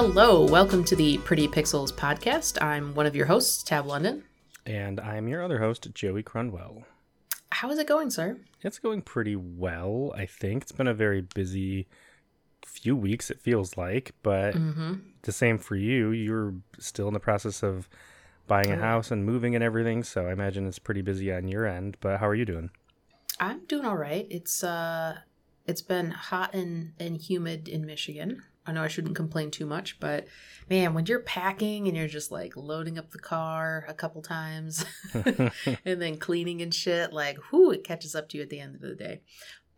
Hello, welcome to the Pretty Pixels podcast. I'm one of your hosts, Tab London. And I'm your other host, Joey Crunwell. How is it going, sir? It's going pretty well, I think. It's been a very busy few weeks, it feels like, but Mm-hmm. the same for you. You're still in the process of buying a Oh. house and moving and everything, so I imagine it's pretty busy on your end, but how are you doing? I'm doing all right. It's uh, it's been hot and and humid in Michigan. I know I shouldn't complain too much, but man, when you're packing and you're just like loading up the car a couple times and then cleaning and shit, like whoo, it catches up to you at the end of the day.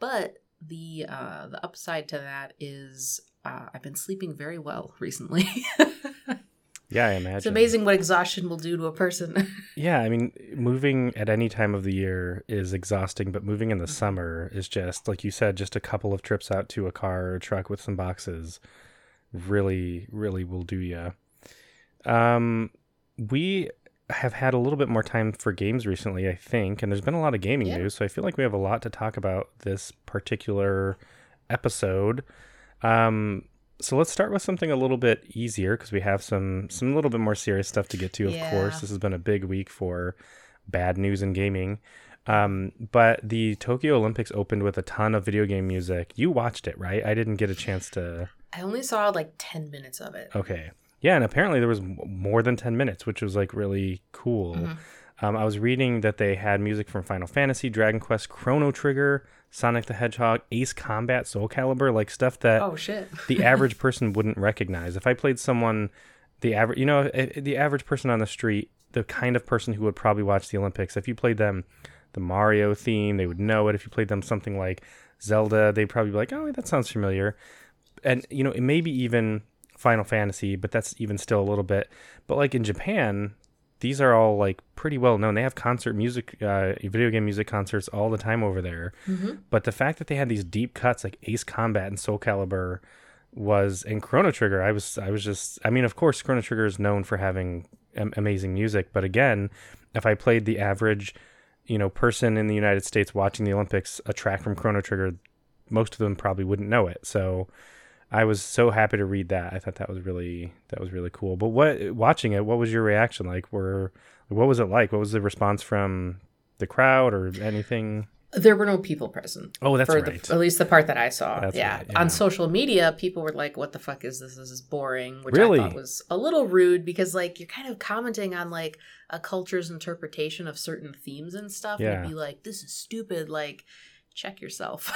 But the uh, the upside to that is uh, I've been sleeping very well recently. yeah, I imagine. it's amazing what exhaustion will do to a person. Yeah, I mean, moving at any time of the year is exhausting, but moving in Mm-hmm. the summer is just, like you said, just a couple of trips out to a car or truck with some boxes really, really will do you. Um, we have had a little bit more time for games recently, I think, and there's been a lot of gaming Yeah. news, so I feel like we have a lot to talk about this particular episode. Um, so let's start with something a little bit easier because we have some some little bit more serious stuff to get to. Of Yeah. course, this has been a big week for bad news in gaming. Um, but the Tokyo Olympics opened with a ton of video game music. You watched it, right? I didn't get a chance to. I only saw like 10 minutes of it. Okay, yeah, and apparently there was more than ten minutes, which was like really cool. Mhm. Um, I was reading that they had music from Final Fantasy, Dragon Quest, Chrono Trigger, Sonic the Hedgehog, Ace Combat, Soul Calibur, like stuff that Oh shit. the average person wouldn't recognize. If I played someone, the average, you know, the average person on the street, the kind of person who would probably watch the Olympics, if you played them the Mario theme, they would know it. If you played them something like Zelda, they'd probably be like, oh, that sounds familiar. And, you know, it may be even Final Fantasy, but that's even still a little bit. But like in Japan, these are all like pretty well known. They have concert music, uh, video game music concerts all the time over there. Mm-hmm. But the fact that they had these deep cuts like Ace Combat and Soul Calibur was and Chrono Trigger, I was I was just I mean, of course, Chrono Trigger is known for having am- amazing music, but again, if I played the average, you know, person in the United States watching the Olympics a track from Chrono Trigger, most of them probably wouldn't know it. So I was so happy to read that. I thought that was really that was really cool. But what watching it, what was your reaction like? Were what was it like? What was the response from the crowd or anything? There were no people present. Oh, that's for right. the, at least the part that I saw. Yeah. right, yeah. On social media, people were like, "What the fuck is this? This is boring." Which Really? I thought was a little rude because, like, you're kind of commenting on like a culture's interpretation of certain themes and stuff. Yeah. And be like, "This is stupid." Like, check yourself.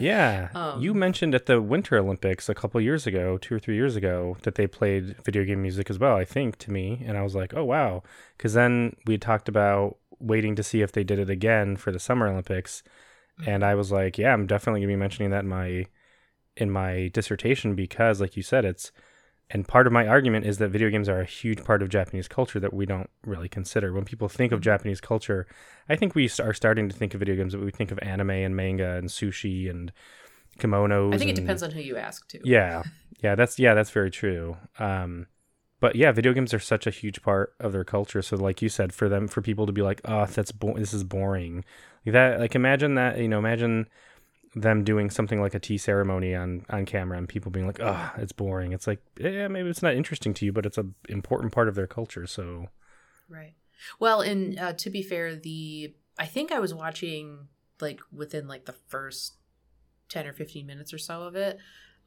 Yeah. Um, you mentioned at the Winter Olympics a couple years ago, two or three years ago, that they played video game music as well, I think, to me. And I was like, oh, wow. Because then we talked about waiting to see if they did it again for the Summer Olympics. And I was like, yeah, I'm definitely going to be mentioning that in my in my dissertation because like you said it's and part of my argument is that video games are a huge part of Japanese culture that we don't really consider. When people think of Japanese culture, I think we are starting to think of video games, but we think of anime and manga and sushi and kimonos. I think it and- depends on who you ask, too. Yeah, yeah, that's yeah, that's very true. Um, but yeah, video games are such a huge part of their culture. So, like you said, for them, for people to be like, "Oh, that's bo- this is boring," like that. Like, imagine that. You know, imagine them doing something like a tea ceremony on on camera, and people being like, "Oh, it's boring." It's like, yeah, maybe it's not interesting to you, but it's an important part of their culture. So, Right. Well, and uh, to be fair, the I think I was watching like within like the first ten or fifteen minutes or so of it,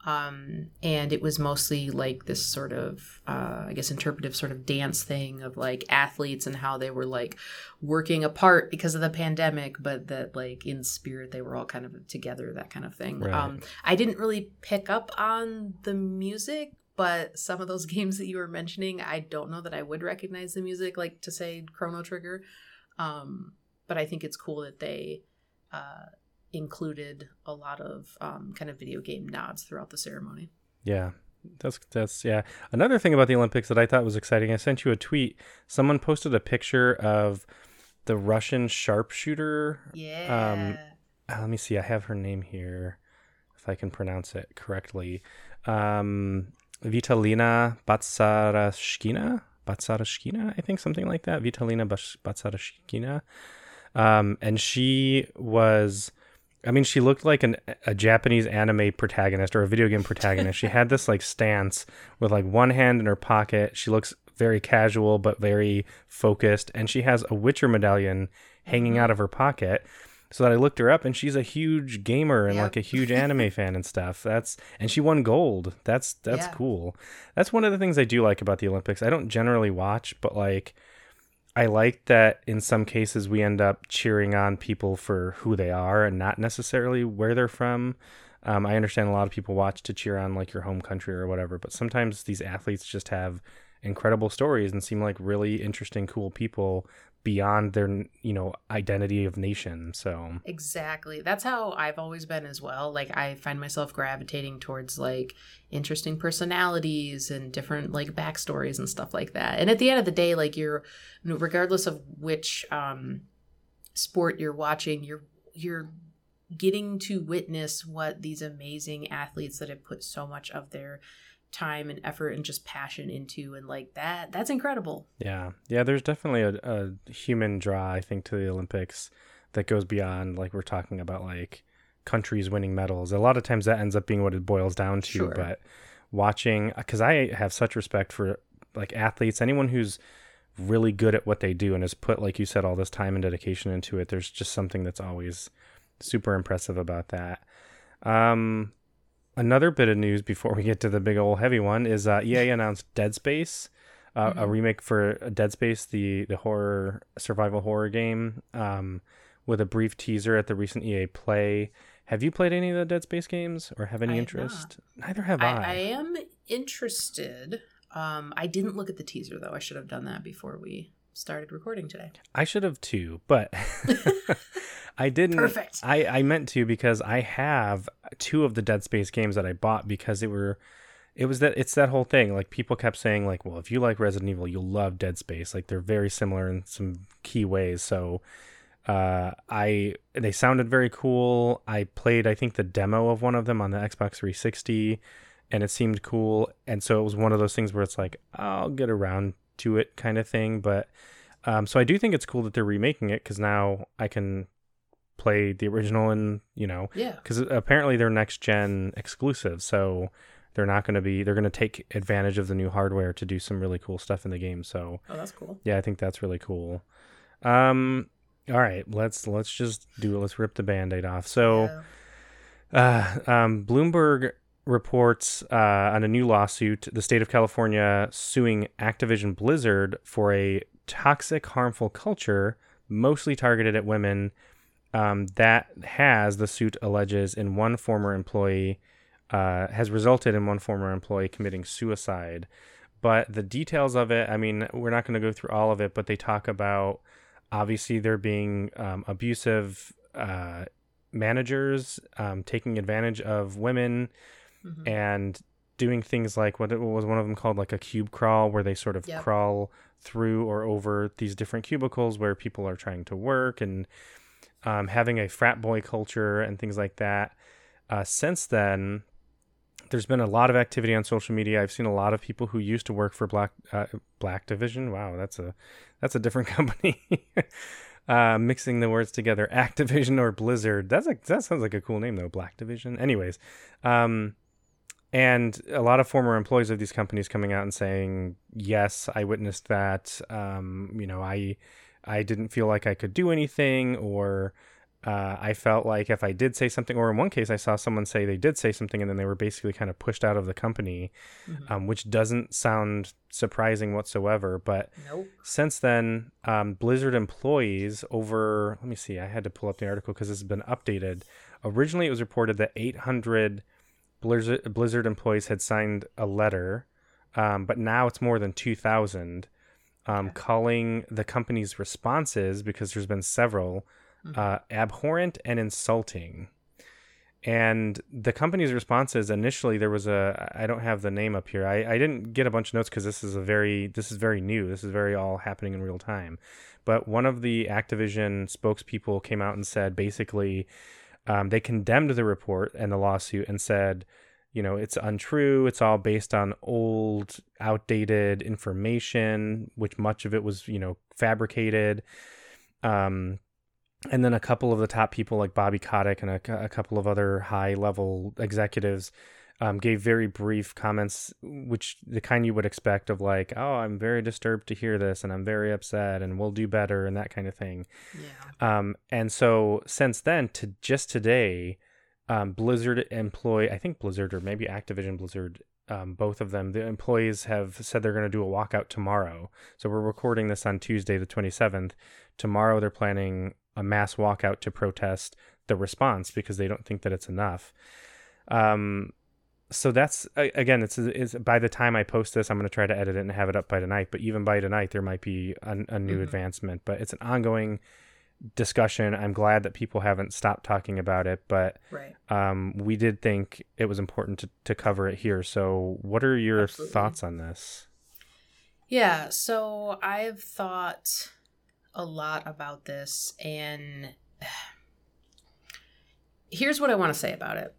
um, and it was mostly like this sort of uh, I guess interpretive sort of dance thing of like athletes and how they were like working apart because of the pandemic, but that like in spirit they were all kind of together, that kind of thing. Right. Um, I didn't really pick up on the music, but some of those games that you were mentioning, I don't know that I would recognize the music, like to say Chrono Trigger. Um, but I think it's cool that they uh, included a lot of um, kind of video game nods throughout the ceremony. yeah, that's that's yeah. Another thing about the Olympics that I thought was exciting, I sent you a tweet. Someone posted a picture of the Russian sharpshooter Yeah. uh, let me see. I have her name here, if I can pronounce it correctly. Um, Vitalina Batsarashkina, Batsarashkina, I think something like that. Vitalina Batsarashkina, um, and she was I mean, she looked like an a Japanese anime protagonist or a video game protagonist. she had this like stance with like one hand in her pocket. She looks very casual but very focused, and she has a Witcher medallion hanging out of her pocket. So that I looked her up, and she's a huge gamer and Yep. like a huge anime fan and stuff. That's and she won gold. That's that's Yeah. cool. That's one of the things I do like about the Olympics. I don't generally watch, but like I like that in some cases we end up cheering on people for who they are and not necessarily where they're from. Um, I understand a lot of people watch to cheer on like your home country or whatever, but sometimes these athletes just have incredible stories and seem like really interesting, cool people beyond their you know identity of nation. So Exactly. That's how I've always been as well. Like I find myself gravitating towards like interesting personalities and different like backstories and stuff like that. And at the end of the day, like you're regardless of which um sport you're watching, you're you're getting to witness what these amazing athletes that have put so much of their time and effort and just passion into and like that that's incredible. Yeah, yeah. There's definitely a, a human draw, I think, to the Olympics that goes beyond like we're talking about like countries winning medals. A lot of times that ends up being what it boils down to. Sure. But watching, because I have such respect for like athletes, anyone who's really good at what they do and has put, like you said, all this time and dedication into it. There's just something that's always super impressive about that. Um, another bit of news before we get to the big old heavy one is uh, EA announced Dead Space, uh, a Mhm. remake for Dead Space, the the horror survival horror game, um, with a brief teaser at the recent EA Play. Have you played any of the Dead Space games or have any I have interest? Neither have I, I. I am interested. Um, I didn't look at the teaser though. I should have done that before we started recording today. I should have too, but I didn't. Perfect. I, I meant to because I have two of the Dead Space games that I bought because they were it was that it's that whole thing like people kept saying like well if you like Resident Evil you'll love Dead Space like they're very similar in some key ways so uh I they sounded very cool I played I think the demo of one of them on the Xbox 360 and it seemed cool and so it was one of those things where it's like I'll get around to it kind of thing but um so I do think it's cool that they're remaking it cuz now I can play the original and you know Yeah. because apparently they're next gen exclusive so they're not going to be they're going to take advantage of the new hardware to do some really cool stuff in the game so Oh, that's cool. yeah i think that's really cool um all right let's let's just do it let's rip the band-aid off so Yeah. uh, um, Bloomberg reports uh, on a new lawsuit, the state of California suing Activision Blizzard for a toxic, harmful culture, mostly targeted at women. Um, that has, the suit alleges, in one former employee, uh, has resulted in one former employee committing suicide. But the details of it, I mean, we're not going to go through all of it, but they talk about obviously there being um, abusive uh, managers um, taking advantage of women Mhm. and doing things like what, it, was one of them called like a cube crawl where they sort of Yep. crawl through or over these different cubicles where people are trying to work and um, having a frat boy culture and things like that. Uh, since then there's been a lot of activity on social media. I've seen a lot of people who used to work for black uh, black division. Wow that's a that's a different company. Uh, mixing the words together activision or blizzard. That's a that sounds like a cool name though black division. Anyways um and a lot of former employees of these companies coming out and saying yes i witnessed that um you know i i didn't feel like i could do anything or uh, I felt like if I did say something, or in one case, I saw someone say they did say something and then they were basically kind of pushed out of the company, Mhm. um, which doesn't sound surprising whatsoever. But Nope. since then, um, Blizzard employees over, let me see, I had to pull up the article because this has been updated. Originally, it was reported that 800 Blizzard, Blizzard employees had signed a letter, um, but now it's more than 2,000, um, Okay. calling the company's responses, because there's been several, Mhm. uh, abhorrent and insulting. And the company's responses initially, there was a I don't have the name up here. I, I didn't get a bunch of notes because this is a very this is very new. This is very all happening in real time. But one of the Activision spokespeople came out and said basically um, they condemned the report and the lawsuit and said, you know, it's untrue. It's all based on old, outdated information, which much of it was, you know, fabricated. Um, and then a couple of the top people like Bobby Kotick and a, a couple of other high level executives um, gave very brief comments, which the kind you would expect of like, "Oh, I'm very disturbed to hear this, and I'm very upset, and we'll do better," and that kind of thing. Yeah. Um, and so since then to just today, um, Blizzard employ, I think Blizzard or maybe Activision Blizzard, um, both of them, the employees have said they're going to do a walkout tomorrow. So we're recording this on Tuesday, the 27th. Tomorrow they're planning a mass walkout to protest the response because they don't think that it's enough. Um, so that's again, it's, it's by the time I post this, I'm going to try to edit it and have it up by tonight. But even by tonight, there might be a, a new mm-hmm. advancement. But it's an ongoing discussion. I'm glad that people haven't stopped talking about it, but right. um, we did think it was important to, to cover it here. So, what are your Absolutely. thoughts on this? Yeah, so I've thought a lot about this, and here's what I want to say about it.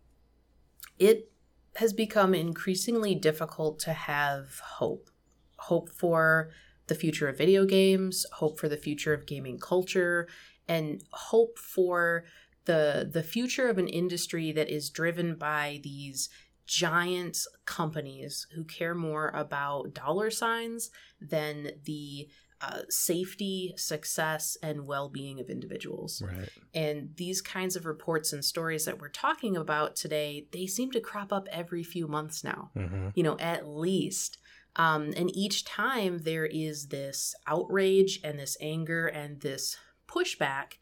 It has become increasingly difficult to have hope. Hope for the future of video games, hope for the future of gaming culture, and hope for the the future of an industry that is driven by these giant companies who care more about dollar signs than the uh, safety, success, and well being of individuals. Right. And these kinds of reports and stories that we're talking about today, they seem to crop up every few months now, mm-hmm. you know, at least. Um, and each time there is this outrage and this anger and this pushback.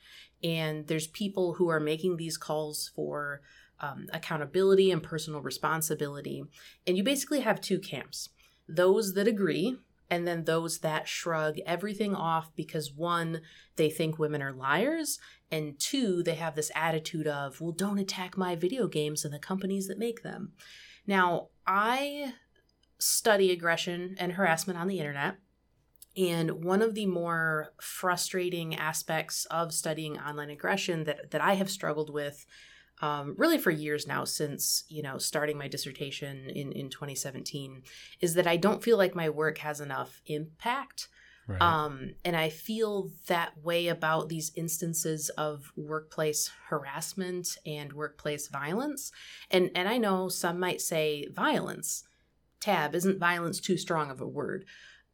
And there's people who are making these calls for um, accountability and personal responsibility. And you basically have two camps those that agree and then those that shrug everything off because one, they think women are liars, and two, they have this attitude of, well, don't attack my video games and the companies that make them. Now, I study aggression and harassment on the internet. And one of the more frustrating aspects of studying online aggression that, that I have struggled with um, really for years now since you know starting my dissertation in in 2017 is that I don't feel like my work has enough impact. Right. Um, and I feel that way about these instances of workplace harassment and workplace violence. And and I know some might say violence. Tab isn't violence too strong of a word?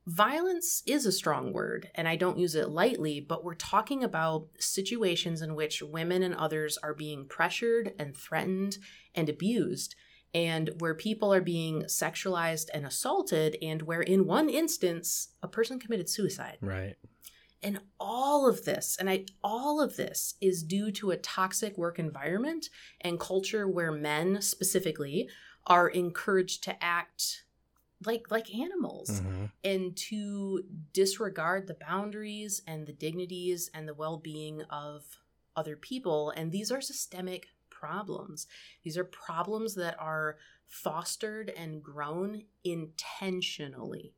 Violence is a strong word, and I don't use it lightly, but we're talking about situations in which women and others are being pressured and threatened and abused, and where people are being sexualized and assaulted, and where in one instance, a person committed suicide. Right. And all of this, and I all of this is due to a toxic work environment and culture where men specifically are encouraged to act like like animals mm-hmm. and to disregard the boundaries and the dignities and the well-being of other people. And these are systemic problems. These are problems that are fostered and grown intentionally.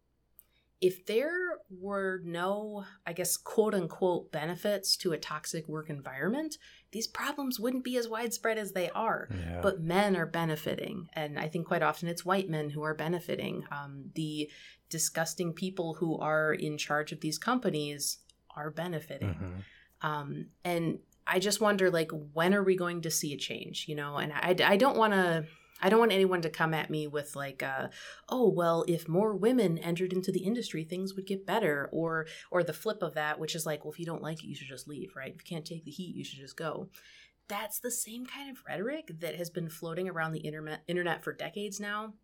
If there were no, I guess, quote unquote benefits to a toxic work environment, these problems wouldn't be as widespread as they are. Yeah. But men are benefiting. And I think quite often it's white men who are benefiting. Um, the disgusting people who are in charge of these companies are benefiting. Mm-hmm. Um, and I just wonder, like, when are we going to see a change? You know, and I, I don't want to I don't want anyone to come at me with like, uh, "Oh, well, if more women entered into the industry, things would get better," or or the flip of that, which is like, "Well, if you don't like it, you should just leave, right? If you can't take the heat, you should just go." That's the same kind of rhetoric that has been floating around the internet internet for decades now.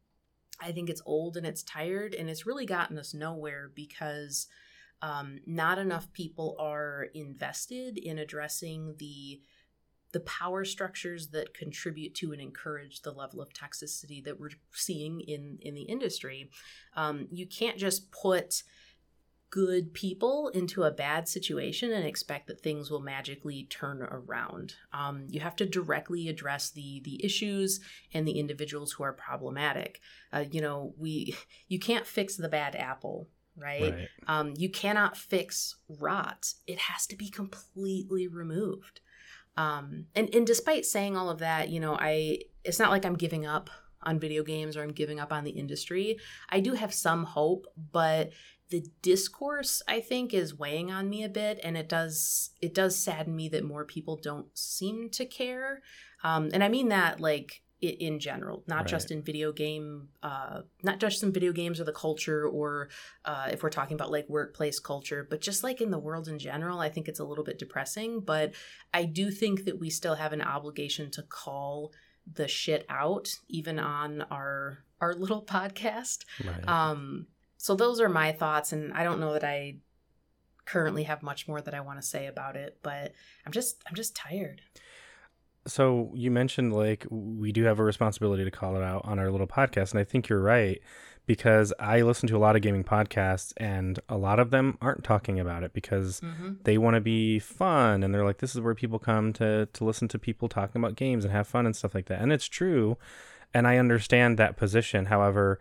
I think it's old and it's tired, and it's really gotten us nowhere because um, not enough people are invested in addressing the the power structures that contribute to and encourage the level of toxicity that we're seeing in in the industry. Um, you can't just put good people into a bad situation and expect that things will magically turn around. Um, you have to directly address the the issues and the individuals who are problematic. Uh, you know, we you can't fix the bad apple. Right? right. Um, you cannot fix rot. It has to be completely removed. Um, and and despite saying all of that, you know, I it's not like I'm giving up on video games or I'm giving up on the industry. I do have some hope, but the discourse I think is weighing on me a bit, and it does it does sadden me that more people don't seem to care. Um, and I mean that like in general, not right. just in video game, uh, not just in video games or the culture, or uh, if we're talking about like workplace culture, but just like in the world in general. I think it's a little bit depressing, but I do think that we still have an obligation to call the shit out, even on our our little podcast. Right. Um, so those are my thoughts, and I don't know that I currently have much more that I want to say about it, but I'm just I'm just tired so you mentioned like we do have a responsibility to call it out on our little podcast and i think you're right because i listen to a lot of gaming podcasts and a lot of them aren't talking about it because mm-hmm. they want to be fun and they're like this is where people come to to listen to people talking about games and have fun and stuff like that and it's true and i understand that position however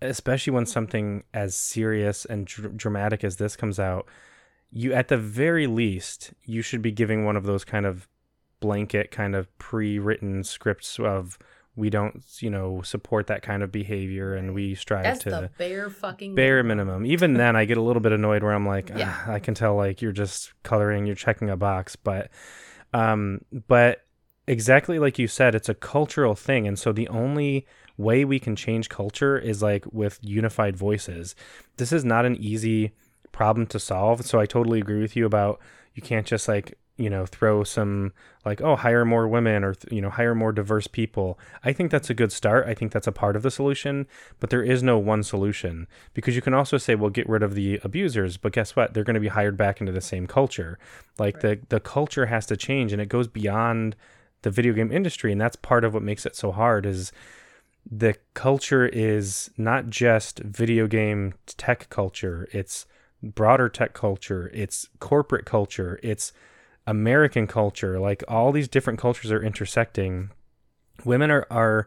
especially when something as serious and dr- dramatic as this comes out you at the very least you should be giving one of those kind of blanket kind of pre-written scripts of we don't you know support that kind of behavior and we strive That's to the bare fucking bare minimum. even then i get a little bit annoyed where i'm like yeah. ah, i can tell like you're just coloring you're checking a box. But um but exactly like you said it's a cultural thing. And so the only way we can change culture is like with unified voices. This is not an easy problem to solve. So i totally agree with you about you can't just like you know throw some like oh hire more women or you know hire more diverse people. I think that's a good start. I think that's a part of the solution but there is no one solution because you can also say well get rid of the abusers but guess what? They're going to be hired back into the same culture. Like right. the the culture has to change and it goes beyond the video game industry and that's part of what makes it so hard is the culture is not just video game tech culture it's broader tech culture it's corporate culture it's American culture, like all these different cultures are intersecting. Women are are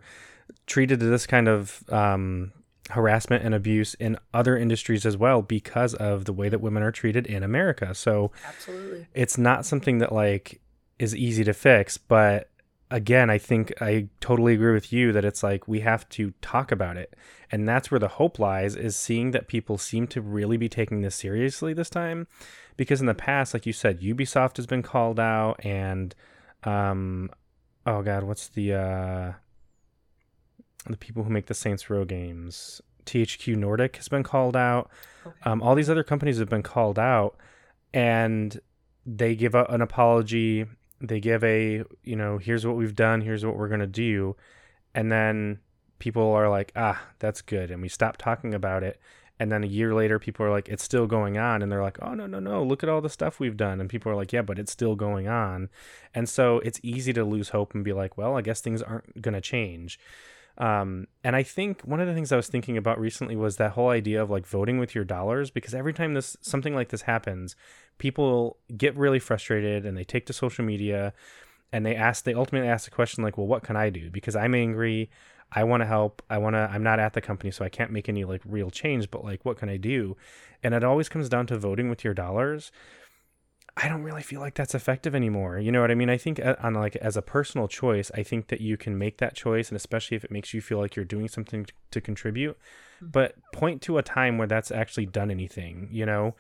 treated to this kind of um, harassment and abuse in other industries as well because of the way that women are treated in America. So absolutely, it's not something that like is easy to fix, but again, I think I totally agree with you that it's like we have to talk about it. And that's where the hope lies is seeing that people seem to really be taking this seriously this time. Because in the past, like you said, Ubisoft has been called out and um oh god, what's the uh the people who make the Saints Row games? THQ Nordic has been called out. Okay. Um, all these other companies have been called out and they give a, an apology they give a you know here's what we've done here's what we're going to do and then people are like ah that's good and we stop talking about it and then a year later people are like it's still going on. And they're like oh no no no look at all the stuff we've done. And people are like yeah but it's still going on. And so it's easy to lose hope and be like well i guess things aren't going to change. Um, and I think one of the things I was thinking about recently was that whole idea of like voting with your dollars because every time this something like this happens, people get really frustrated and they take to social media and they ask they ultimately ask the question like, well, what can I do? Because I'm angry, I want to help, I want to I'm not at the company so I can't make any like real change, but like what can I do? And it always comes down to voting with your dollars. I don't really feel like that's effective anymore. You know what I mean? I think uh, on like as a personal choice, I think that you can make that choice, and especially if it makes you feel like you're doing something to contribute. Mm-hmm. But point to a time where that's actually done anything. You know,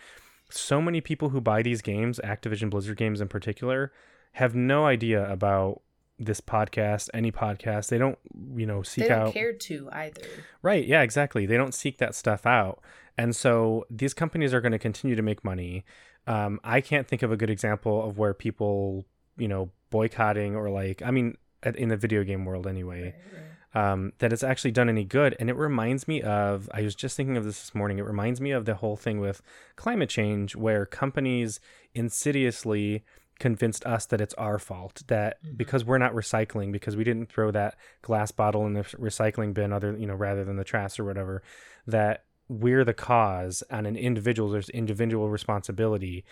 so many people who buy these games, Activision Blizzard games in particular, have no idea about this podcast, any podcast. They don't, you know, seek they don't out. care to either. Right. Yeah. Exactly. They don't seek that stuff out, and so these companies are going to continue to make money um, I can't think of a good example of where people, you know, boycotting or like, I mean, in the video game world anyway, right, right. Um, that it's actually done any good. And it reminds me of, I was just thinking of this this morning. It reminds me of the whole thing with climate change, where companies insidiously convinced us that it's our fault that mm-hmm. because we're not recycling because we didn't throw that glass bottle in the recycling bin other you know rather than the trash or whatever that we're the cause on an individual there's individual responsibility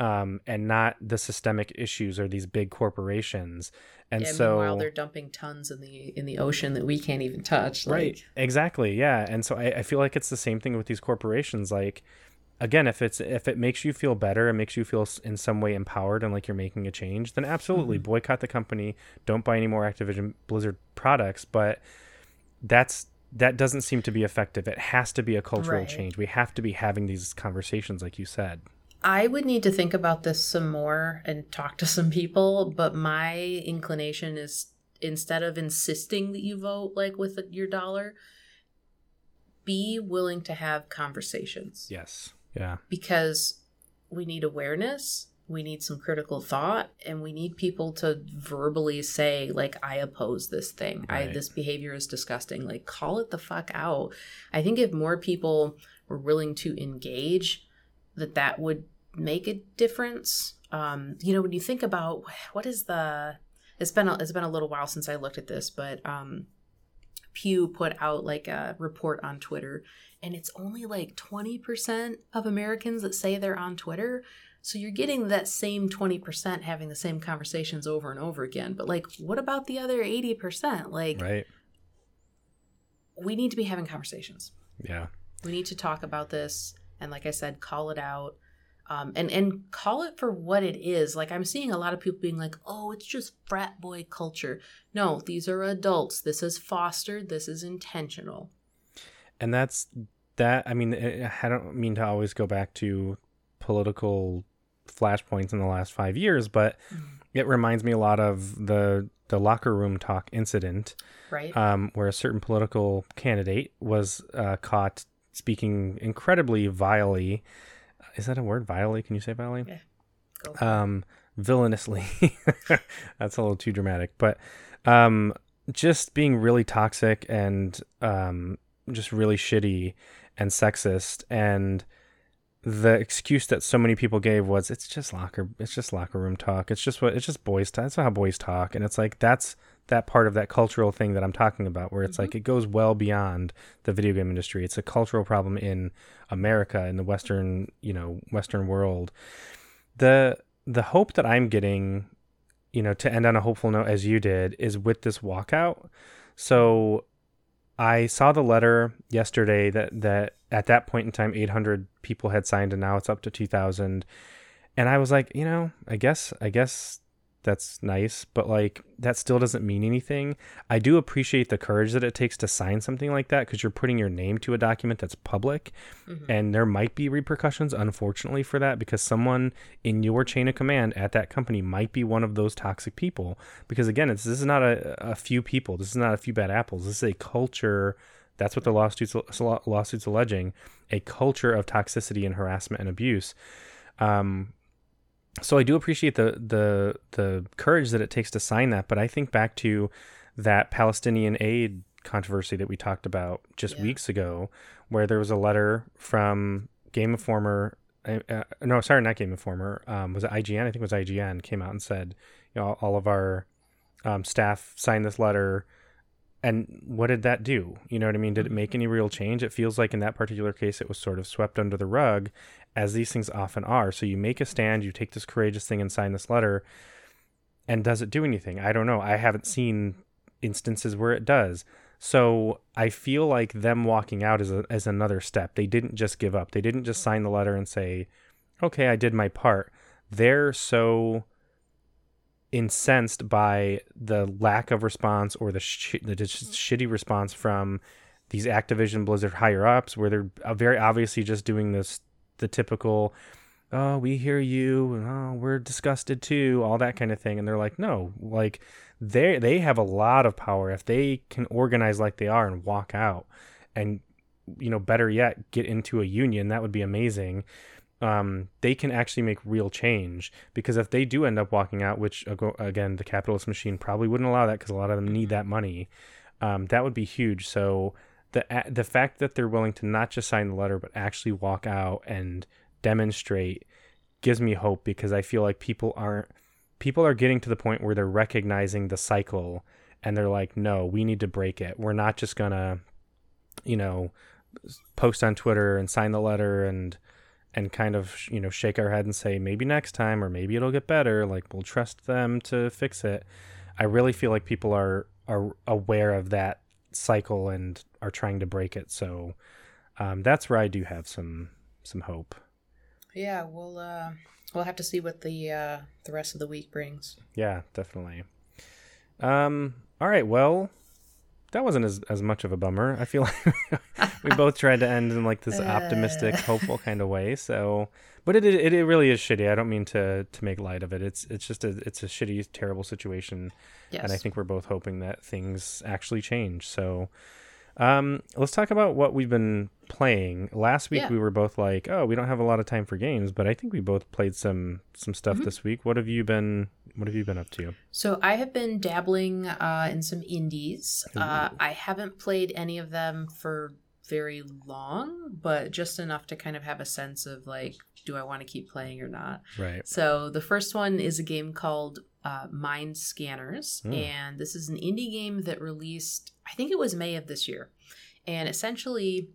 um, and not the systemic issues or these big corporations and yeah, so while they're dumping tons in the in the ocean that we can't even touch like... right exactly yeah and so I, I feel like it's the same thing with these corporations like again if it's if it makes you feel better and makes you feel in some way empowered and like you're making a change then absolutely mm-hmm. boycott the company don't buy any more activision blizzard products but that's that doesn't seem to be effective. It has to be a cultural Right. change. We have to be having these conversations, like you said. I would need to think about this some more and talk to some people, but my inclination is instead of insisting that you vote like with your dollar, be willing to have conversations Yes. Yeah. because we need awareness, we need some critical thought, and we need people to verbally say like I oppose this thing. I this behavior is disgusting. Like call it the fuck out. I think if more people were willing to engage that that would make a difference. Um, you know, when you think about what is the it's been a, it's been a little while since I looked at this, but um Pew put out like a report on Twitter and it's only like 20% of Americans that say they're on Twitter. So you're getting that same 20% having the same conversations over and over again. But like what about the other 80%? Like Right. we need to be having conversations. Yeah. We need to talk about this and like I said, call it out. Um, and and call it for what it is. Like I'm seeing a lot of people being like, "Oh, it's just frat boy culture." No, these are adults. This is fostered. This is intentional. And that's that i mean eh, i don't mean to always go back to political flashpoints in the last five years but it reminds me a lot of the the locker room talk incident Right? um, where a certain political candidate was uh, caught speaking incredibly vilely. Is that a word vilely? Can you say vilely? Yeah. Go um villainously. That's a little too dramatic but um just being really toxic and um just really shitty and sexist. And the excuse that so many people gave was it's just locker it's just locker room talk. It's just what it's just boys talk that's how boys talk. And it's like that's that part of that cultural thing that i'm talking about where it's Mhm. like it goes well beyond the video game industry. It's a cultural problem in america in the western you know western world. The the hope that i'm getting you know to end on a hopeful note as you did is with this walkout. So i saw the letter yesterday that that at that point in time 800 people had signed and now it's up to 2000 and i was like you know i guess i guess that's nice but like that still doesn't mean anything. I do appreciate the courage that it takes to sign something like that because you're putting your name to a document that's public Mhm. and there might be repercussions unfortunately for that because someone in your chain of command at that company might be one of those toxic people because again it's this is not a, a few people this is not a few bad apples this is a culture that's what the lawsuits lawsuits alleging a culture of toxicity and harassment and abuse. Um so I do appreciate the the the courage that it takes to sign that but I think back to that Palestinian aid controversy that we talked about just Yeah. weeks ago where there was a letter from Game Informer. Uh, uh, no, sorry, not Game Informer. Um, was it IGN? I think it was IGN. Came out and said, you know, all of our um, staff signed this letter. And what did that do? You know what I mean? Did it make any real change? It feels like in that particular case, it was sort of swept under the rug, as these things often are. So you make a stand, you take this courageous thing and sign this letter, and does it do anything? I don't know. I haven't seen instances where it does. So I feel like them walking out is a, is another step. They didn't just give up. They didn't just sign the letter and say, "Okay, I did my part." They're so incensed by the lack of response or the sh- the shitty response from these Activision Blizzard higher ups, where they're uh, very obviously just doing this the typical, "Oh, we hear you," "Oh, we're disgusted too," all that kind of thing, and they're like, "No, like." they they have a lot of power if they can organize like they are and walk out and you know better yet get into a union that would be amazing um, they can actually make real change because if they do end up walking out which again the capitalist machine probably wouldn't allow that because a lot of them need that money um, that would be huge. So the the fact that they're willing to not just sign the letter but actually walk out and demonstrate gives me hope because I feel like people aren't people are getting to the point where they're recognizing the cycle and they're like no we need to break it. We're not just gonna you know post on twitter and sign the letter and and kind of you know shake our head and say maybe next time or maybe it'll get better like we'll trust them to fix it i really feel like people are are aware of that cycle and are trying to break it so um, that's where i do have some some hope Yeah, we'll uh, we'll have to see what the uh, the rest of the week brings. Yeah, definitely. Um, all right, well, that wasn't as, as much of a bummer. I feel like we both tried to end in like this optimistic, Uh. hopeful kind of way. So, but it, it it really is shitty. I don't mean to to make light of it. It's it's just a it's a shitty, terrible situation, Yes. and I think we're both hoping that things actually change. So, um, let's talk about what we've been playing. Last week Yeah. we were both like, oh, we don't have a lot of time for games, but I think we both played some some stuff Mhm. this week. What have you been What have you been up to? So I have been dabbling uh, in some indies. Uh, I haven't played any of them for very long, but just enough to kind of have a sense of like, do I want to keep playing or not? Right. So the first one is a game called uh, Mind Scanners, Hmm. and this is an indie game that released, I think it was May of this year, and essentially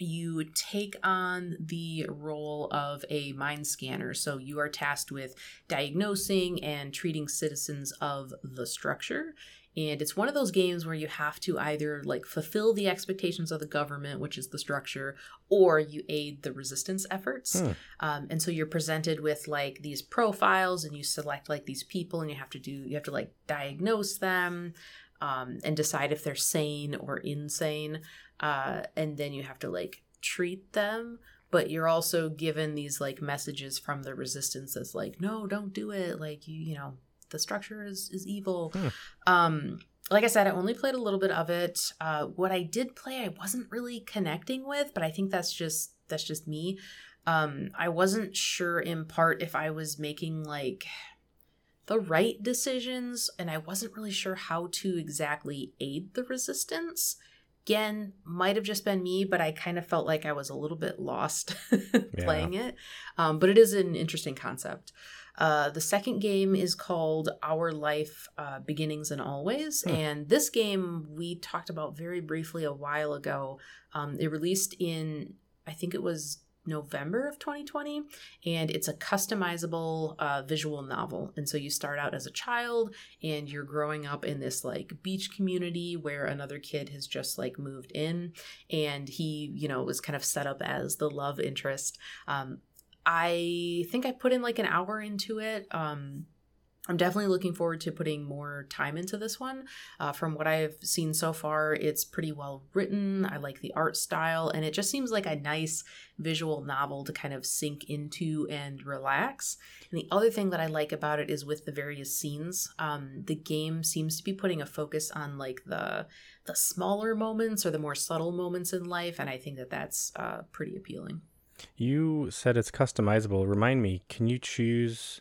you take on the role of a mind scanner. So you are tasked with diagnosing and treating citizens of the structure. And it's one of those games where you have to either like fulfill the expectations of the government, which is the structure, or you aid the resistance efforts. Hmm. Um, and so you're presented with like these profiles, and you select like these people, and you have to do you have to like diagnose them, um, and decide if they're sane or insane. Uh, and then you have to like treat them. But you're also given these like messages from the resistance that's like, no, don't do it. Like you, you know, the structure is is evil. Hmm. Um, like I said, I only played a little bit of it. Uh, what I did play, I wasn't really connecting with, but I think that's just that's just me. Um, I wasn't sure in part if I was making like the right decisions, and I wasn't really sure how to exactly aid the resistance. Again, might have just been me, but I kind of felt like I was a little bit lost playing it. Um, but it is an interesting concept. Uh, the second game is called Our Life uh, Beginnings and Always. Hmm. And this game we talked about very briefly a while ago. Um, it released in, I think it was November of 2020. And it's a customizable uh, visual novel. And so you start out as a child and you're growing up in this like beach community where another kid has just like moved in and he, you know, was kind of set up as the love interest. Um, I think I put in like an hour into it. Um, I'm definitely looking forward to putting more time into this one. Uh, from what I've seen so far, it's pretty well written. I like the art style, and it just seems like a nice visual novel to kind of sink into and relax. And the other thing that I like about it is with the various scenes, um, the game seems to be putting a focus on like the the smaller moments or the more subtle moments in life, and I think that that's uh, pretty appealing. You said it's customizable. Remind me, can you choose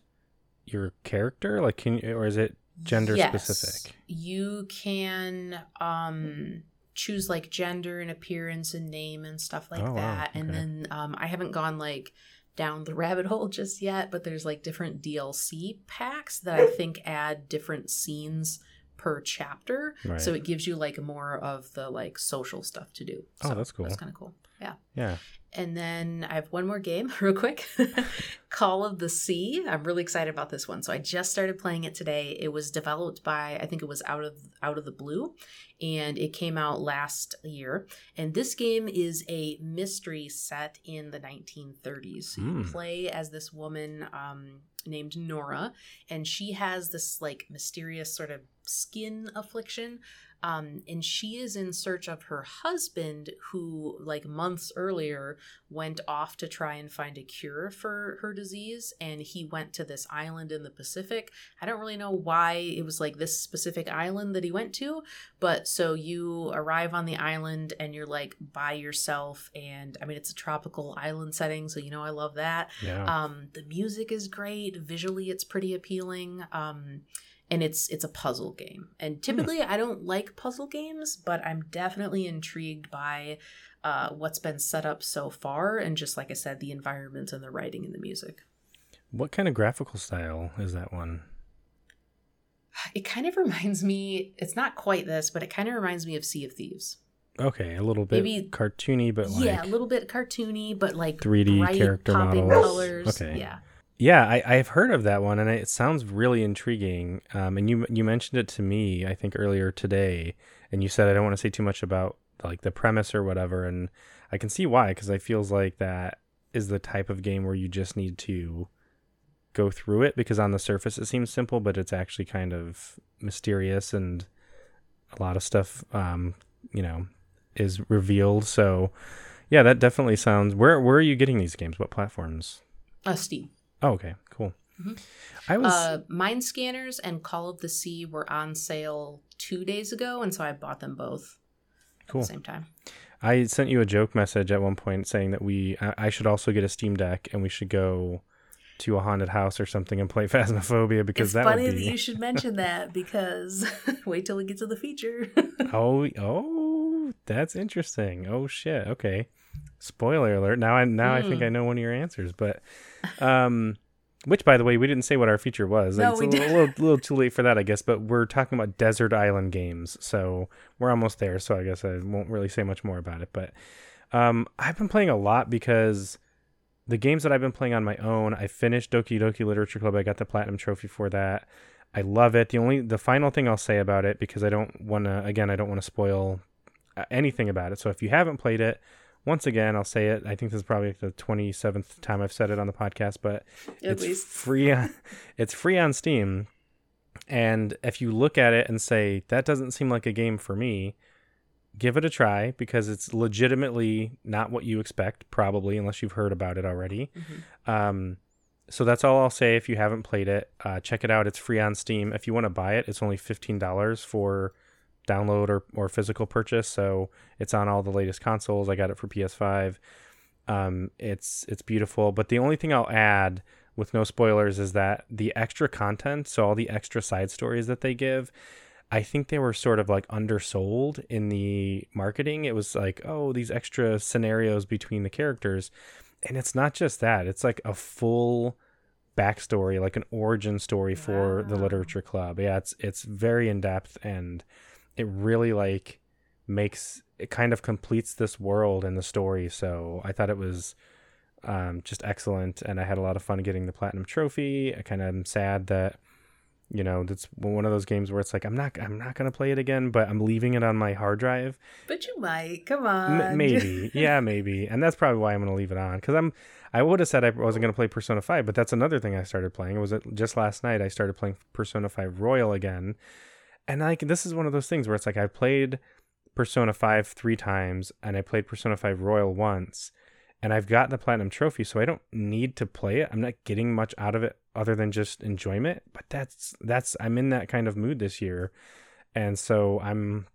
your character? Like, can you, or is it gender Yes. specific? You can um choose like gender and appearance and name and stuff like Oh, wow. that. And then um I haven't gone like down the rabbit hole just yet, but there's like different DLC packs that I think add different scenes per chapter. Right. So it gives you like more of the like social stuff to do. Oh, that's cool. That's kind of cool. Yeah. Yeah. And then I have one more game, real quick Call of the Sea. I'm really excited about this one. So I just started playing it today. It was developed by, I think it was out of out of the blue, and it came out last year. And this game is a mystery set in the 1930s. So you Hmm. play as this woman um, named Nora, and she has this like mysterious sort of skin affliction um, and she is in search of her husband who like months earlier went off to try and find a cure for her disease and he went to this island in the pacific i don't really know why it was like this specific island that he went to but so you arrive on the island and you're like by yourself and i mean it's a tropical island setting so you know i love that Yeah. um, the music is great. Visually, it's pretty appealing. Um, and it's it's a puzzle game. And typically, I don't like puzzle games, but I'm definitely intrigued by uh, what's been set up so far, and just like I said, the environment and the writing and the music. what kind of graphical style is that one? It kind of reminds me. It's not quite this, but it kind of reminds me of Sea of Thieves. Okay, a little bit Maybe- cartoony, but like yeah, a little bit cartoony, but like 3D bright, character popping models. colors. Okay. Yeah. Yeah, I, I've heard of that one, and it sounds really intriguing. Um, and you you mentioned it to me, I think earlier today, and you said I don't want to say too much about like the premise or whatever, and I can see why because I feels like that is the type of game where you just need to go through it because on the surface it seems simple, but it's actually kind of mysterious and a lot of stuff, um, you know, is revealed. So, yeah, that definitely sounds. Where where are you getting these games? What platforms? Uh, Steam. Oh, okay, cool. Mhm. I was Uh, Mind Scanners and Call of the Sea were on sale two days ago, and so I bought them both cool. at the same time. I sent you a joke message at one point saying that we I, should also get a Steam Deck and we should go to a haunted house or something and play Phasmophobia because it's that funny would that you should mention that because wait till we get to the feature. oh oh that's interesting. Oh shit. Okay. Spoiler alert. Now I now I think Mm. I know one of your answers, but um which by the way, we didn't say what our feature was. No, it's we a little, little, little too late for that, I guess, but we're talking about desert island games. So we're almost there, so I guess I won't really say much more about it, but um I've been playing a lot because the games that I've been playing on my own, I finished Doki Doki Literature Club. I got the platinum trophy for that. I love it. The only the final thing I'll say about it because I don't want to again, I don't want to spoil anything about it. So if you haven't played it, once again, I'll say it. I think this is probably the 27th time I've said it on the podcast, but At it's least. free on it's free on Steam. And if you look at it and say that doesn't seem like a game for me, give it a try because it's legitimately not what you expect probably unless you've heard about it already. Mhm. Um so that's all I'll say if you haven't played it. Uh, check it out. It's free on Steam. If you want to buy it, it's only $15 for download or, or physical purchase. So it's on all the latest consoles. I got it for PS5. Um, it's it's beautiful. But the only thing I'll add with no spoilers is that the extra content, so all the extra side stories that they give, I think they were sort of like undersold in the marketing. It was like, oh, these extra scenarios between the characters. And it's not just that, it's like a full backstory, like an origin story for the literature club. Yeah, it's it's very in depth and it really like makes it kind of completes this world and the story. So I thought it was um, just excellent, and I had a lot of fun getting the platinum trophy. I kind of am sad that you know that's one of those games where it's like I'm not I'm not gonna play it again, but I'm leaving it on my hard drive. But you might. Come M- on. maybe, yeah, maybe, and that's probably why I'm gonna leave it on because I'm. I would have said I wasn't gonna play Persona Five, but that's another thing I started playing. It was just last night I started playing Persona Five Royal again, and like this is one of those things where it's like I played Persona 5 3 times and I played Persona 5 Royal once and I've got the platinum trophy so I don't need to play it. I'm not getting much out of it other than just enjoyment, but that's that's I'm in that kind of mood this year. And so I'm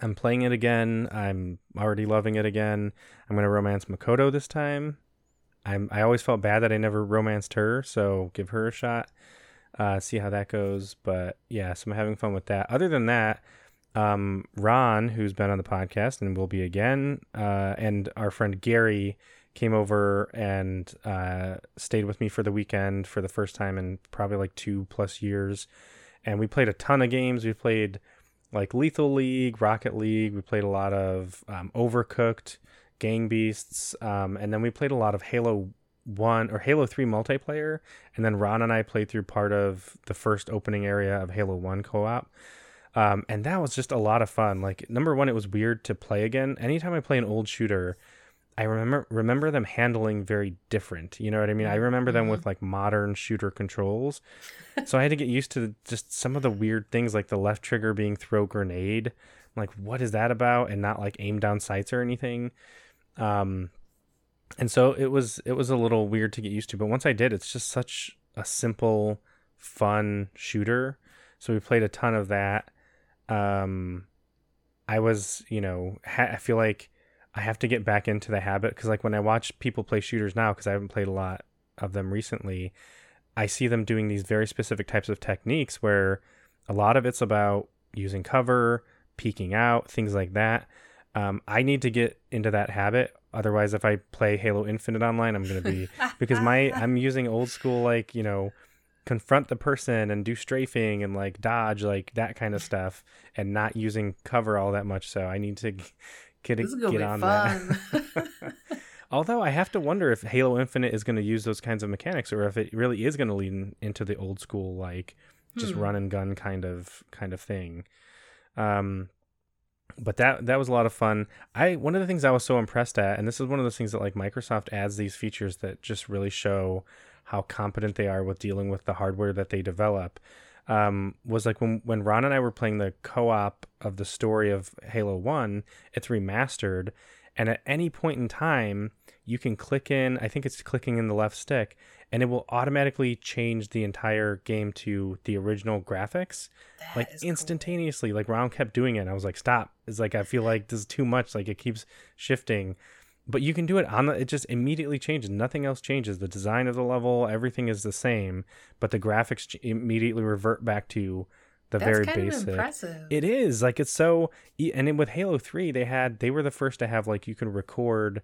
I'm playing it again. I'm already loving it again. I'm to romance Makoto this time. I'm I always felt bad that I never romanced her, so give her a shot. Uh, see how that goes. But yeah, so I'm having fun with that. Other than that, um, Ron, who's been on the podcast and will be again, uh, and our friend Gary came over and uh, stayed with me for the weekend for the first time in probably like two plus years. And we played a ton of games. We played like Lethal League, Rocket League. We played a lot of um, Overcooked, Gang Beasts, um, and then we played a lot of Halo One or Halo Three multiplayer. And then Ron and I played through part of the first opening area of Halo One co-op. Um, and that was just a lot of fun. Like number one, it was weird to play again. Anytime I play an old shooter, I remember remember them handling very different. You know what I mean? I remember them with like modern shooter controls. so I had to get used to just some of the weird things like the left trigger being throw grenade. I'm like, what is that about? And not like aim down sights or anything. Um and so it was it was a little weird to get used to, but once I did, it's just such a simple, fun shooter. So we played a ton of that. Um I was, you know, ha- I feel like I have to get back into the habit because, like, when I watch people play shooters now, because I haven't played a lot of them recently, I see them doing these very specific types of techniques where a lot of it's about using cover, peeking out, things like that. Um, I need to get into that habit. Otherwise, if I play Halo Infinite online, I'm going to be because my I'm using old school like you know confront the person and do strafing and like dodge like that kind of stuff and not using cover all that much. So I need to get This is gonna get be on fun. that. Although I have to wonder if Halo Infinite is going to use those kinds of mechanics or if it really is going to lean into the old school like just Hmm. run and gun kind of kind of thing. Um but that that was a lot of fun. I one of the things I was so impressed at and this is one of those things that like Microsoft adds these features that just really show how competent they are with dealing with the hardware that they develop. um, was like when when Ron and I were playing the co-op of the story of Halo One. It's remastered, and at any point in time, you can click in. I think it's clicking in the left stick, and it will automatically change the entire game to the original graphics, That like is cool. instantaneously. Like Ron kept doing it, and I was like, "Stop!" It's like I feel like this is too much. Like it keeps shifting but you can do it on the it just immediately changes nothing else changes the design of the level everything is the same but the graphics ch- immediately revert back to the That's very kind basic of impressive. it is like it's so and then with halo 3 they had they were the first to have like you can record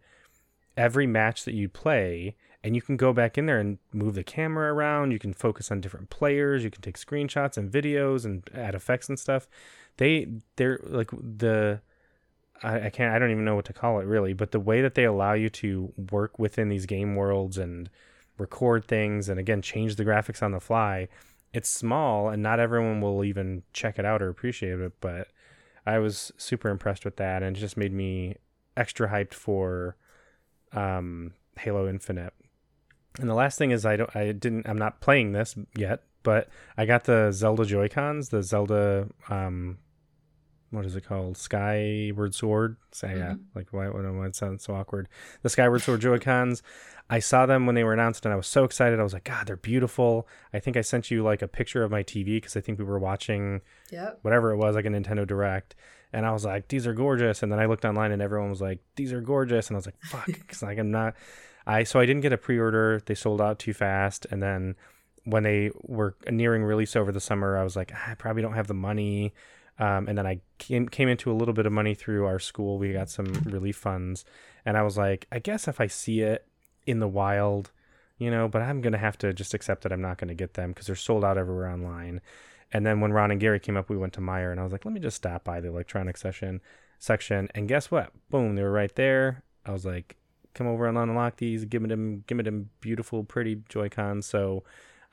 every match that you play and you can go back in there and move the camera around. You can focus on different players. You can take screenshots and videos and add effects and stuff. They they're like the I, I can't I don't even know what to call it really, but the way that they allow you to work within these game worlds and record things and again change the graphics on the fly, it's small and not everyone will even check it out or appreciate it, but I was super impressed with that. And it just made me extra hyped for um Halo Infinite. And the last thing is I don't I didn't I'm not playing this yet, but I got the Zelda Joy-Cons, the Zelda um what is it called? Skyward Sword. Say yeah. Mhm. Like why why it sounds so awkward. The Skyward Sword Joy-Cons. I saw them when they were announced and I was so excited. I was like, God, they're beautiful. I think I sent you like a picture of my TV because I think we were watching Yep. whatever it was, like a Nintendo Direct. And I was like, these are gorgeous. And then I looked online and everyone was like, these are gorgeous. And I was like, fuck, because like I'm not. I so I didn't get a pre-order. They sold out too fast. And then when they were nearing release over the summer, I was like, "Ah, I probably don't have the money. Um, and then I came came into a little bit of money through our school. We got some relief funds, and I was like, I guess if I see it in the wild, you know, but I'm gonna have to just accept that I'm not gonna get them because they're sold out everywhere online. And then when Ron and Gary came up, we went to Meijer, and I was like, let me just stop by the electronic session section. And guess what? Boom, they were right there. I was like, come over and unlock these. Give me them, give me them beautiful, pretty Joy Cons. So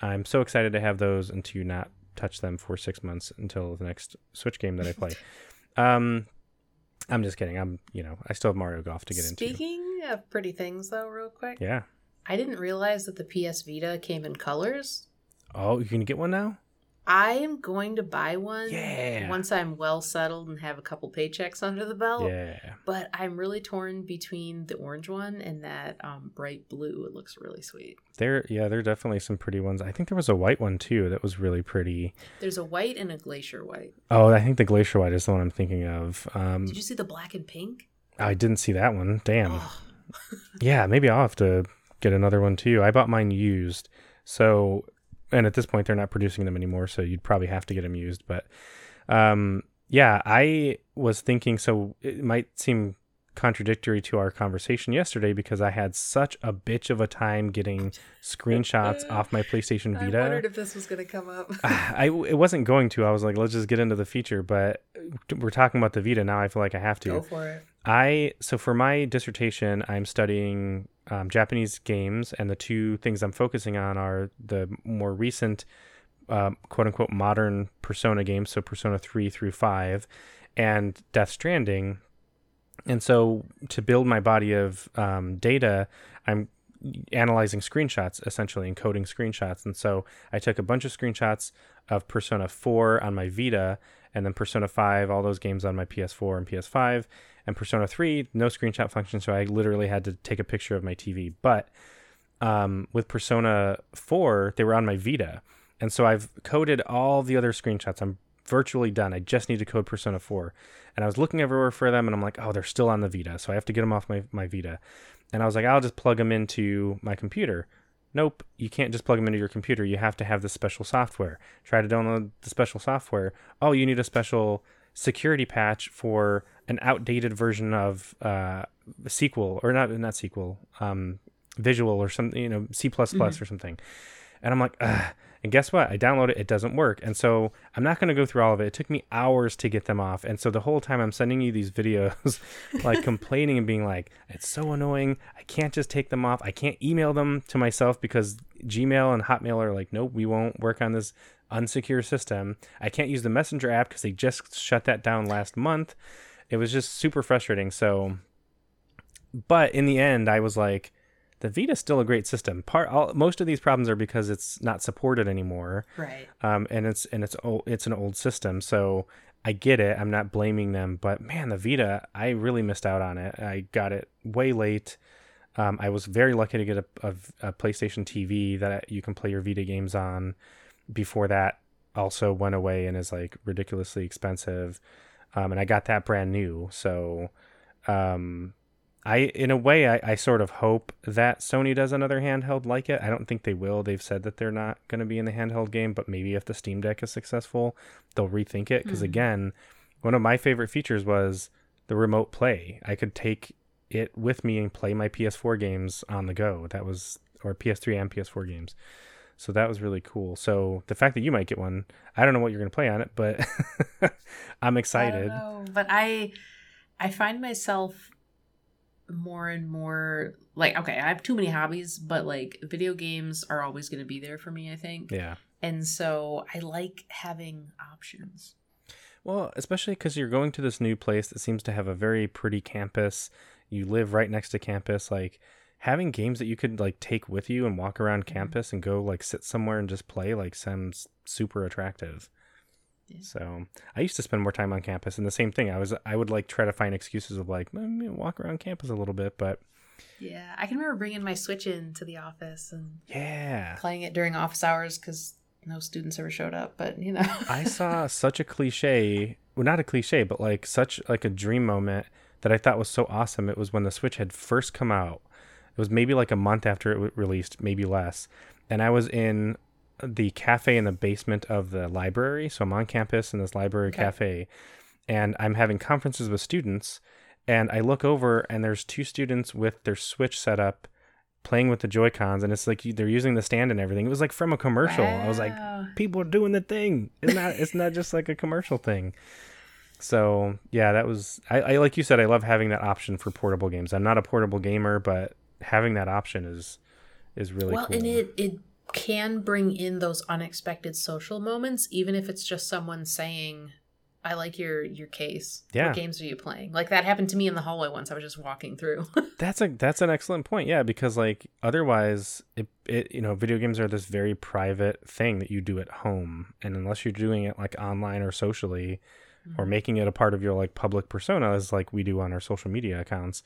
I'm so excited to have those and to not touch them for six months until the next Switch game that I play. um, I'm just kidding. I'm, you know, I still have Mario Golf to get into. Speaking of pretty things, though, real quick, Yeah. I didn't realize that the PS Vita came in colors. Oh, you can get one now? I am going to buy one Yeah. once I'm well settled and have a couple paychecks under the belt. Yeah. But I'm really torn between the orange one and that um, bright blue. It looks really sweet. There, yeah, there are definitely some pretty ones. I think there was a white one too that was really pretty. There's a white and a glacier white. Oh, I think the glacier white is the one I'm thinking of. Um, Did you see the black and pink? I didn't see that one. Damn. Oh, Yeah, maybe I'll have to get another one too. I bought mine used, so and at this point they're not producing them anymore, so you'd probably have to get them used. But um, yeah, I was thinking. So it might seem contradictory to our conversation yesterday because I had such a bitch of a time getting screenshots off my PlayStation Vita. I wondered if this was going to come up. I it wasn't going to. I was like, let's just get into the feature, but we're talking about the Vita now. I feel like I have to. Go for it. I so for my dissertation, I'm studying um, Japanese games, and the two things I'm focusing on are the more recent, um, quote unquote, modern Persona games, so Persona three through five, and Death Stranding. And so to build my body of um, data, I'm analyzing screenshots, essentially encoding screenshots. And so I took a bunch of screenshots of Persona 4 on my Vita, and then Persona 5, all those games on my PS4 and PS5 and Persona 3, no screenshot function, so I literally had to take a picture of my TV. But um, with Persona 4, they were on my Vita. And so I've coded all the other screenshots. I'm virtually done. I just need to code Persona 4. And I was looking everywhere for them, and I'm like, oh, they're still on the Vita. So I have to get them off my, my Vita. And I was like, I'll just plug them into my computer. Nope, you can't just plug them into your computer. You have to have the special software. Try to download the special software. Oh, you need a special security patch for an outdated version of uh, SQL or not not SQL, um, Visual or something, you know, C plus plus or something. And I'm like, Ugh. And guess what? I download it, it doesn't work. And so I'm not going to go through all of it. It took me hours to get them off. And so the whole time I'm sending you these videos, like complaining and being like, it's so annoying. I can't just take them off. I can't email them to myself because Gmail and Hotmail are like, nope, we won't work on this unsecure system. I can't use the Messenger app because they just shut that down last month. It was just super frustrating. So, but in the end, I was like, the Vita's still a great system. Part all, most of these problems are because it's not supported anymore, Right. um, and it's and it's old, it's an old system. So I get it. I'm not blaming them, but man, the Vita, I really missed out on it. I got it way late. Um, I was very lucky to get a, a, a PlayStation TV that you can play your Vita games on. Before that, also went away and is like ridiculously expensive, um, and I got that brand new. So, um, I in a way I, I sort of hope that Sony does another handheld like it. I don't think they will. They've said that they're not going to be in the handheld game, but maybe if the Steam Deck is successful, they'll rethink it. Because Mhm. again, one of my favorite features was the remote play. I could take it with me and play my PS4 games on the go. That was or PS3 and PS4 games. So that was really cool. So the fact that you might get one, I don't know what you're going to play on it, but I'm I excited. don't know, but I I find myself more and more like okay, I have too many hobbies, but like video games are always going to be there for me, I think. Yeah. And so I like having options. Well, especially because you're going to this new place that seems to have a very pretty campus. You live right next to campus. Like having games that you could like take with you and walk around Mhm. campus and go like sit somewhere and just play like sounds super attractive. Yeah. So I used to spend more time on campus, and the same thing. I was I would like try to find excuses of like "Mm, walk around campus a little bit, but Yeah, I can remember bringing my Switch into the office and yeah, playing it during office hours because no students ever showed up. But you know, I saw such a cliche, well, not a cliche, but like such like a dream moment that I thought was so awesome. It was when the Switch had first come out. It was maybe like a month after it released, maybe less. And I was in the cafe in the basement of the library. So I'm on campus in this library Okay. cafe, and I'm having conferences with students. And I look over, and there's two students with their Switch set up, playing with the Joy Cons, and it's like they're using the stand and everything. It was like from a commercial. I was like, people are doing the thing. It's not it's not just like a commercial thing. So yeah, that was I, I like you said, I love having that option for portable games. I'm not a portable gamer, but having that option is is really well, cool. and it it can bring in those unexpected social moments, even if it's just someone saying, "I like your your case. Yeah. What games are you playing?" Like that happened to me in the hallway once. I was just walking through. That's a that's an excellent point. Yeah, because like otherwise it, it you know, video games are this very private thing that you do at home. And unless you're doing it like online or socially or mm-hmm. making it a part of your like public persona as like we do on our social media accounts,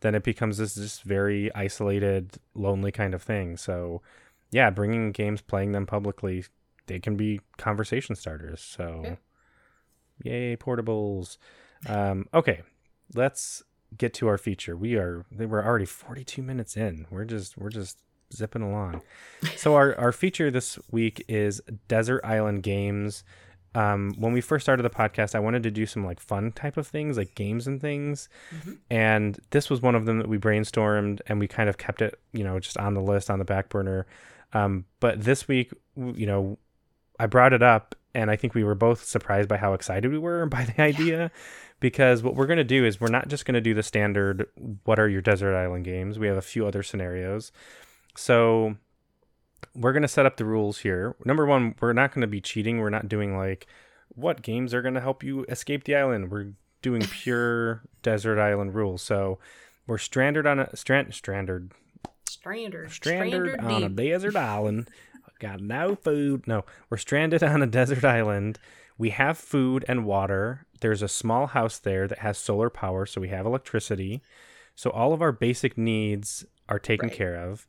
then it becomes this just very isolated, lonely kind of thing. So yeah, bringing games, playing them publicly, they can be conversation starters. So yay, portables. Um, okay, let's get to our feature. We are we're already 42 minutes in. We're just we're just zipping along. So our our feature this week is Desert Island Games. Um, when we first started the podcast, I wanted to do some like fun type of things, like games and things. Mhm. And this was one of them that we brainstormed and we kind of kept it, you know, just on the list on the back burner. Um, but this week, you know, I brought it up and I think we were both surprised by how excited we were by the idea because what we're going to do is we're not just going to do the standard what are your desert island games. We have a few other scenarios. So we're going to set up the rules here. Number 1, we're not going to be cheating. We're not doing like what games are going to help you escape the island. We're doing pure desert island rules. So we're stranded on a strand stranded Stranded. stranded on a desert island. Got no food. No, we're stranded on a desert island. We have food and water. There's a small house there that has solar power, so we have electricity. So all of our basic needs are taken Right. care of.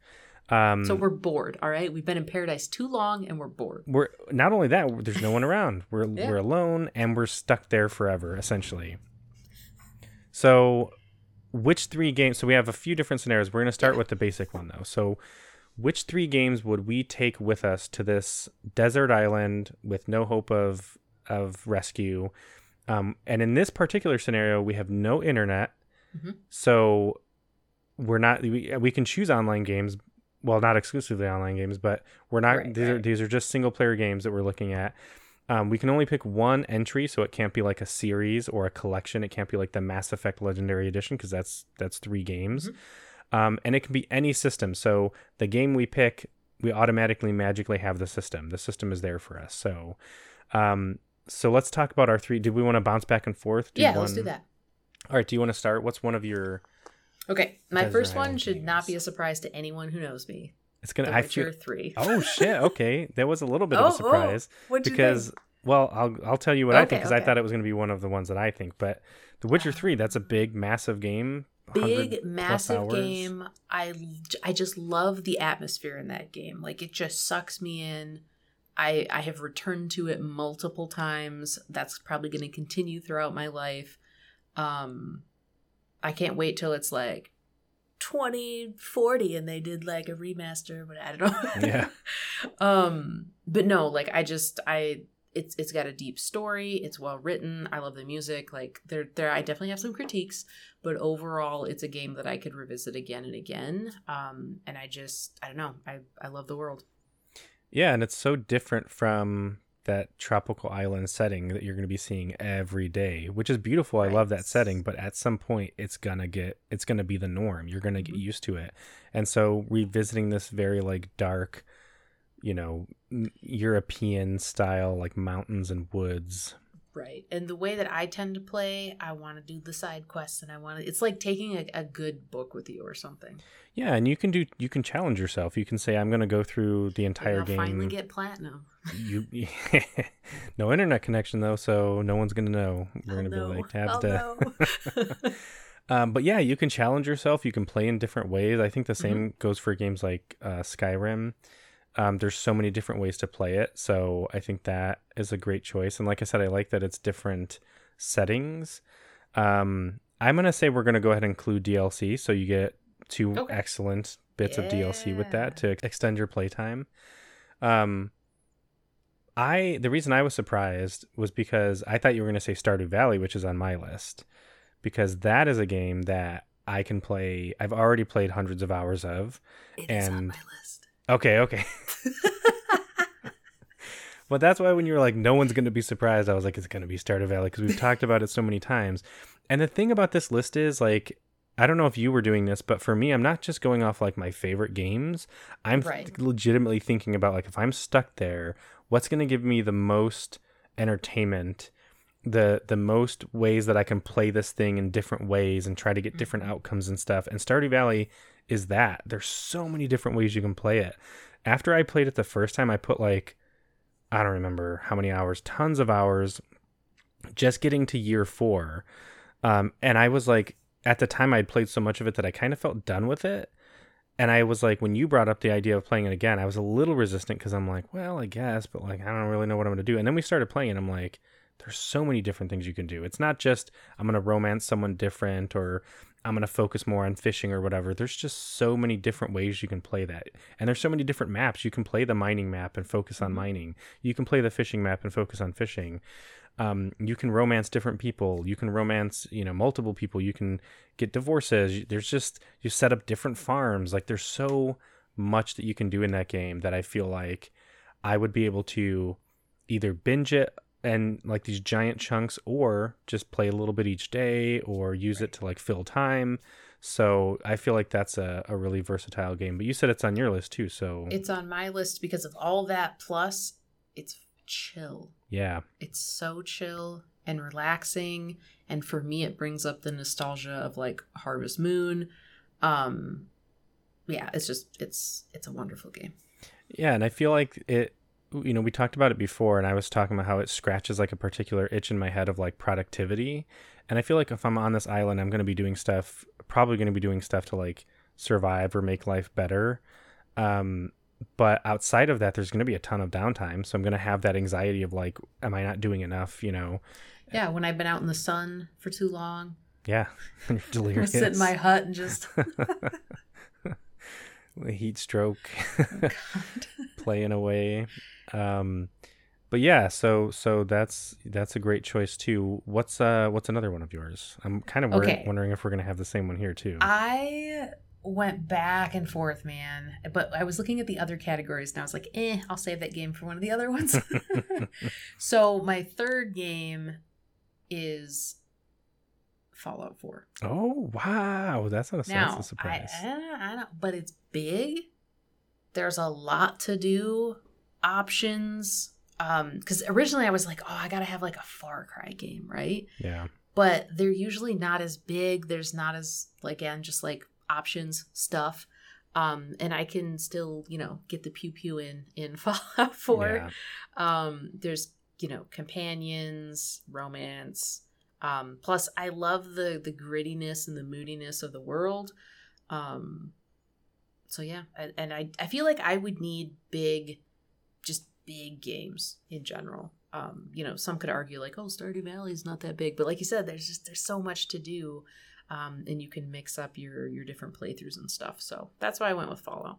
Um, So we're bored. All right, we've been in paradise too long, and we're bored. we're not only that there's no one around we're Yeah. we're alone and we're stuck there forever essentially so which three games so we have a few different scenarios. We're going to start with the basic one though. So which three games would we take with us to this desert island with no hope of of rescue? Um, and in this particular scenario we have no internet. Mhm. so we're not we, we can choose online games well not exclusively online games but we're not Right, these are these are just single player games that we're looking at um, we can only pick one entry so it can't be like a series or a collection. It can't be like the mass effect legendary edition because that's that's three games. Um, and it can be any system. So the game we pick we automatically magically have the system. The system is there for us. So um, so let's talk about our three. Did we want to bounce back and forth? Yeah, let's do that. all right do you want to start? What's one of your Okay, my first one should not be a surprise to anyone who knows me. It's gonna. The I Witcher feel. Three. Oh shit! Okay, that was a little bit Oh, of oh, a surprise you because think? well, I'll I'll tell you what I think because I thought it was gonna be one of the ones that I think. But The Witcher Three, that's a big, massive game. big massive game i i just love the atmosphere in that game like it just sucks me in i i have returned to it multiple times that's probably going to continue throughout my life um i can't wait till it's like 2040 and they did like a remaster but i don't know. Yeah. um but no like i just i it's it's got a deep story. It's well written. I love the music. Like there there i definitely have some critiques but overall it's a game that i could revisit again and again. Um and i just i don't know. I i love the world. Yeah, and it's so different from that tropical island setting that you're going to be seeing every day, which is beautiful. I love that setting, but at some point it's going to get it's going to be the norm. You're going to get Mhm. used to it. And so revisiting this very like dark, you know, European style like mountains and woods. right and the way that i tend to play i want to do the side quests and i want to it's like taking a, a good book with you or something Yeah, and you can do you can challenge yourself. You can say I'm going to go through the entire game. finally get platinum you no internet connection though, so no one's going to know. We're going to I'll be like tabs I'll to. Um, but yeah, you can challenge yourself. You can play in different ways. I think the Mm-hmm. same goes for games like uh, Skyrim. Um, there's so many different ways to play it. So I think that is a great choice. And like I said, I like that it's different settings. Um, I'm going to say we're going to go ahead and include DLC. So you get two Okay. excellent bits of DLC with that to extend your playtime. Um, I the reason I was surprised was because I thought you were going to say Stardew Valley, which is on my list, because that is a game that I can play. I've already played hundreds of hours of. It is on And- my list Okay, okay. But that's why when you were like, no one's going to be surprised, I was like, it's going to be Stardew Valley because we've talked about it so many times. And the thing about this list is like, I don't know if you were doing this, but for me, I'm not just going off like my favorite games. I'm th- legitimately thinking about like, if I'm stuck there, what's going to give me the most entertainment, the the most ways that I can play this thing in different ways and try to get different Mhm. outcomes and stuff. And Stardew Valley is that. There's so many different ways you can play it. After I played it the first time, I put like I don't remember how many hours, tons of hours, just getting to year four. Um, and I was like, at the time, I'd played so much of it that I kind of felt done with it. And I was like, when you brought up the idea of playing it again, I was a little resistant because I'm like, well, I guess, but like, I don't really know what I'm going to do. And then we started playing, and I'm like, there's so many different things you can do. It's not just I'm going to romance someone different or I'm going to focus more on fishing or whatever. There's just so many different ways you can play that. And there's so many different maps. You can play the mining map and focus on Mhm. mining. You can play the fishing map and focus on fishing. Um, you can romance different people. You can romance, you know, multiple people. You can get divorces. There's just you set up different farms. Like there's so much that you can do in that game that I feel like I would be able to either binge it and like these giant chunks or just play a little bit each day or use it to like fill time. So I feel like that's a, a really versatile game. But you said it's on your list too. So It's on my list because of all that. Plus, it's chill. yeah. It's so chill and relaxing. And for me, it brings up the nostalgia of like Harvest Moon. Um, yeah, it's just it's it's a wonderful game. Yeah, and I feel like it you know, we talked about it before and I was talking about how it scratches like a particular itch in my head of like productivity. And I feel like if I'm on this island, I'm going to be doing stuff probably going to be doing stuff to like survive or make life better. Um but outside of that there's going to be a ton of downtime, so I'm going to have that anxiety of like am I not doing enough, you know. Yeah, when I've been out in the sun for too long, Yeah. You're delirious. sit in my hut and just heat stroke. God. playing away. Um, but yeah, so so that's that's a great choice too. What's uh what's another one of yours? I'm kind of wor- Okay. wondering if we're gonna have the same one here too. I went back and forth, man. But I was looking at the other categories and I was like, eh, I'll save that game for one of the other ones. so my third game is Fallout 4. oh wow, that's not a, Now, that's a surprise. I, I, I don't, but it's big. There's a lot to do, options. Um, because originally I was like, oh, I gotta have like a Far Cry game, right? yeah, but they're usually not as big. There's not as like again just like options stuff. Um, and I can still, you know, get the pew pew in in Fallout 4. Yeah. Um, there's, you know, companions, romance. Um, plus I love the the grittiness and the moodiness of the world. Um, so yeah, and, and I I feel like I would need big, just big games in general. Um, you know, some could argue like, oh, Stardew Valley is not that big, but like you said, there's just there's so much to do, um, and you can mix up your your different playthroughs and stuff. So that's why I went with Fallout.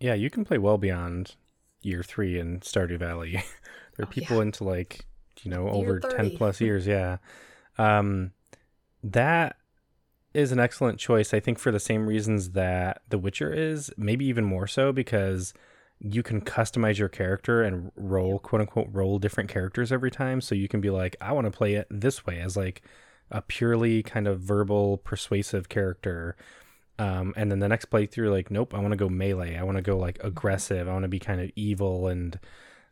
Yeah, you can play well beyond year three in Stardew Valley. there are Oh, people yeah. into like, you know, Year over 10 plus years. Yeah. Um, that is an excellent choice. I think for the same reasons that The Witcher is, maybe even more so because you can customize your character and roll, quote unquote, roll different characters every time. So you can be like, I want to play it this way as like a purely kind of verbal, persuasive character. Um, and then the next playthrough, like, nope, I want to go melee. I want to go like aggressive. I want to be kind of evil. And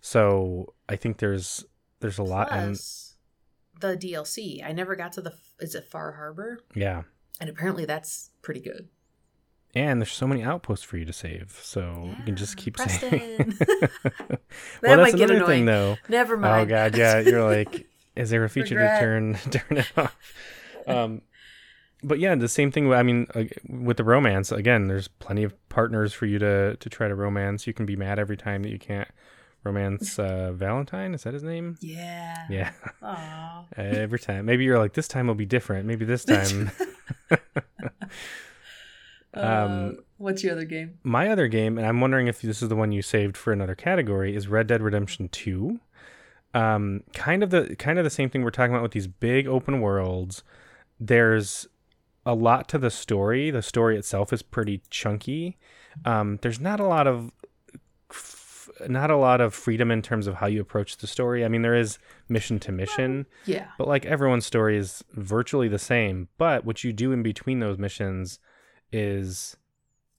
so I think there's there's a lot. And the DLC. I never got to the. Is it Far Harbor? yeah, And apparently that's pretty good. and there's so many outposts for you to save. So you can just keep Preston. saving. That well, that's might get another thing, annoying. though. Never mind. Oh god, yeah. You're like, is there a feature Regret. to turn turn it off? Um, but yeah, the same thing. I mean, uh, with the romance, again, there's plenty of partners for you to to try to romance. You can be mad every time that you can't romance uh, Valentine. Is that his name? Yeah. Yeah, Aw. every time. Maybe you're like, this time will be different. Maybe this time. Um, Uh, what's your other game? My other game, and I'm wondering if this is the one you saved for another category, is Red Dead Redemption Two. Um, kind of the kind of the same thing we're talking about with these big open worlds. There's a lot to the story. The story itself is pretty chunky. Um, there's not a lot of f- not a lot of freedom in terms of how you approach the story. I mean, there is mission to mission, Yeah. but like everyone's story is virtually the same. But what you do in between those missions is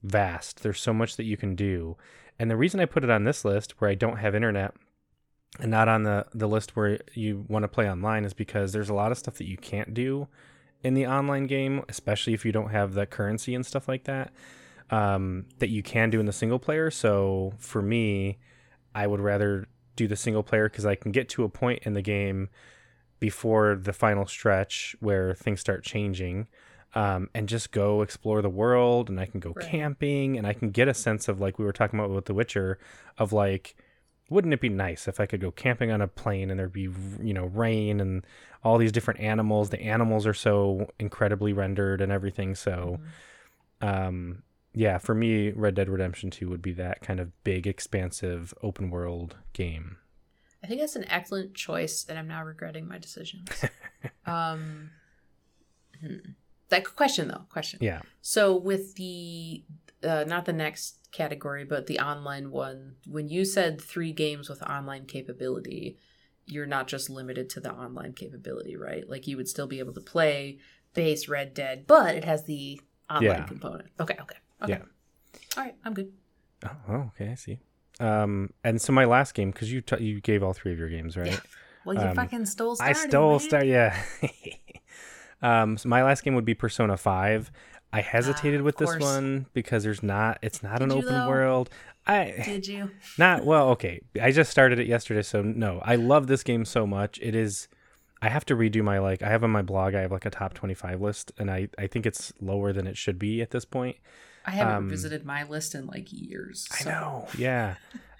vast. There's so much that you can do. And the reason I put it on this list where I don't have internet and not on the, the list where you want to play online is because there's a lot of stuff that you can't do in the online game, especially if you don't have the currency and stuff like that, um, that you can do in the single player. So for me, I would rather do the single player because I can get to a point in the game before the final stretch where things start changing um, and just go explore the world and I can go Right. camping and I can get a sense of like we were talking about with The Witcher of like wouldn't it be nice if I could go camping on a plane and there'd be you know rain and all these different animals the animals are so incredibly rendered and everything so Mhm. um yeah for me Red Dead Redemption 2 would be that kind of big expansive open world game I think that's an excellent choice, and I'm now regretting my decisions. um, hmm. that question though, question. yeah So with the uh, not the next category, but the online one, when you said three games with online capability, you're not just limited to the online capability, right? Like you would still be able to play base Red Dead, but it has the online Yeah. component. Okay, okay, okay. Yeah. All right, I'm good. oh, oh okay I see um and so my last game because you t- you gave all three of your games right Yeah. Well, you Um, fucking stole. I stole. Star. Yeah. um. So my last game would be Persona Five. I hesitated Ah, with this course. one because there's not. It's not an Did you, open though? world. I Did you? not well. Okay. I just started it yesterday, so no. I love this game so much. It is. I have to redo my like. I have on my blog. I have like a top twenty-five list, and I I think it's lower than it should be at this point. I haven't Um, visited my list in like years. I know. Yeah.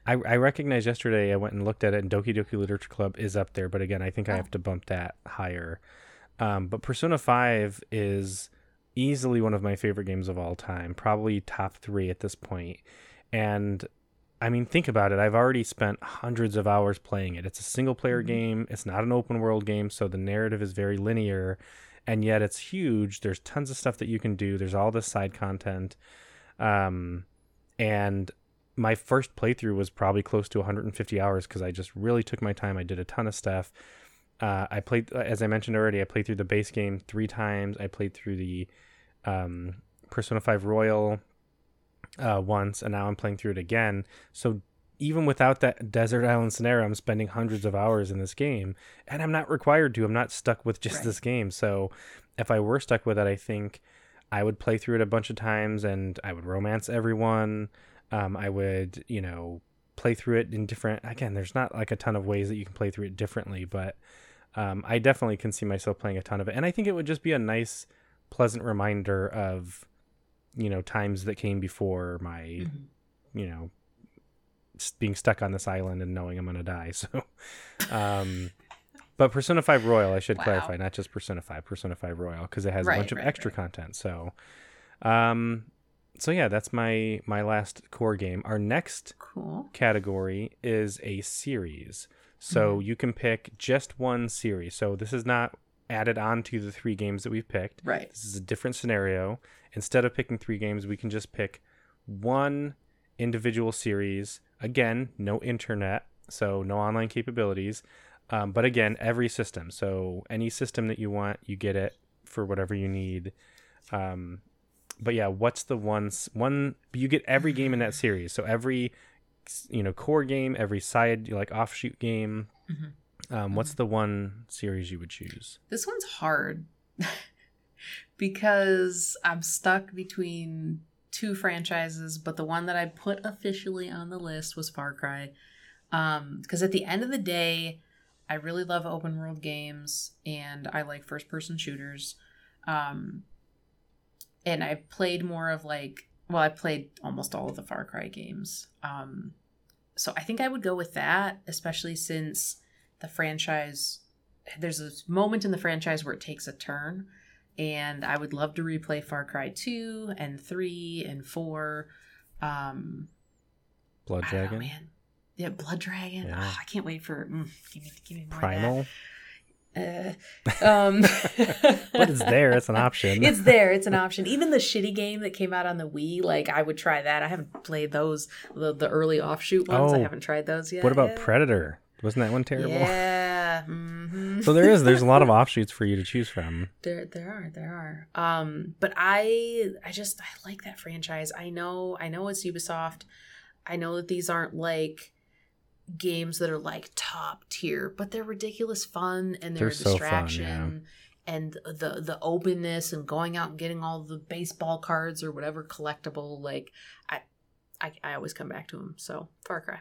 I, I recognized yesterday I went and looked at it and Doki Doki Literature Club is up there, but again I think I Oh. have to bump that higher. Um, but Persona 5 is easily one of my favorite games of all time, probably top three at this point. And I mean, think about it. I've already spent hundreds of hours playing it. It's a single player Mhm. game, it's not an open world game, so the narrative is very linear, and yet it's huge. There's tons of stuff that you can do, there's all this side content. Um, and my first playthrough was probably close to 150 hours because I just really took my time. I did a ton of stuff. Uh, I played, as I mentioned already, I played through the base game three times. I played through the um, Persona 5 Royal uh, once, and now I'm playing through it again. So even without that desert island scenario, I'm spending hundreds of hours in this game, and I'm not required to. I'm not stuck with just Right. this game. So, if I were stuck with it, I think I would play through it a bunch of times, and I would romance everyone. Um, I would, you know, play through it in different. Again, there's not like a ton of ways that you can play through it differently, but um, I definitely can see myself playing a ton of it, and I think it would just be a nice, pleasant reminder of, you know, times that came before my Mhm. you know being stuck on this island and knowing i'm gonna die so um but persona 5 royal i should Wow. clarify not just persona 5 persona 5 royal because it has Right, a bunch of right, extra right. content so um so yeah that's my my last core game our next Cool. category is a series so Mhm. you can pick just one series so this is not added on to the three games that we've picked Right. this is a different scenario. Instead of picking three games, we can just pick one individual series. Again, no internet, so no online capabilities. Um, but again, every system. So any system that you want, you get it for whatever you need. Um, but yeah, what's the one one? You get every game in that series. So every you know core game, every side like offshoot game. Mhm. Um, what's the one series you would choose? This one's hard because I'm stuck between two franchises, but the one that I put officially on the list was Far Cry. Um, because at the end of the day, I really love open world games and I like first person shooters. Um, and I played more of like, well, I played almost all of the Far Cry games. Um, so I think I would go with that, especially since the franchise there's a moment in the franchise where it takes a turn and i would love to replay far cry 2 and 3 and 4 um Blood don't know, Dragon, man yeah blood dragon Yeah. Ah, i can't wait for mm, give me give me more Primal. Uh, um but it's there. It's an option. it's there it's an option even the shitty game that came out on the wii like i would try that i haven't played those the, the early offshoot ones i Oh. haven't tried those yet what about. Predator? Wasn't that one terrible? yeah mhm. So there is. There's a lot of offshoots for you to choose from. There, there are, there are. Um, but I, I just, I like that franchise. I know, I know it's Ubisoft. I know that these aren't like games that are like top tier, but they're ridiculous fun and they're, They're a so fun, distraction. And the the openness and going out and getting all the baseball cards or whatever collectible, like I, I, I always come back to them. So Far Cry.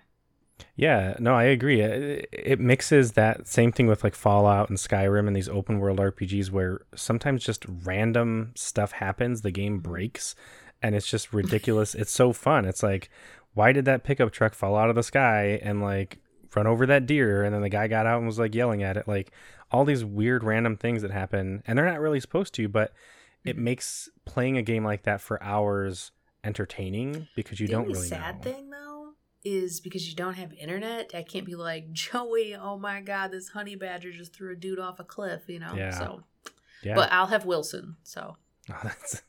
Yeah, no, I agree. It, it mixes that same thing with like Fallout and Skyrim and these open world RPGs where sometimes just random stuff happens, the game breaks, and it's just ridiculous. it's so fun. It's like, why did that pickup truck fall out of the sky and like run over that deer? And then the guy got out and was like yelling at it. Like all these weird random things that happen, and they're not really supposed to, but it makes playing a game like that for hours entertaining because you the don't really sad know. thing though is because you don't have internet i can't be like joey oh my god this honey badger just threw a dude off a cliff you know Yeah. so Yeah. but i'll have wilson so Oh, that's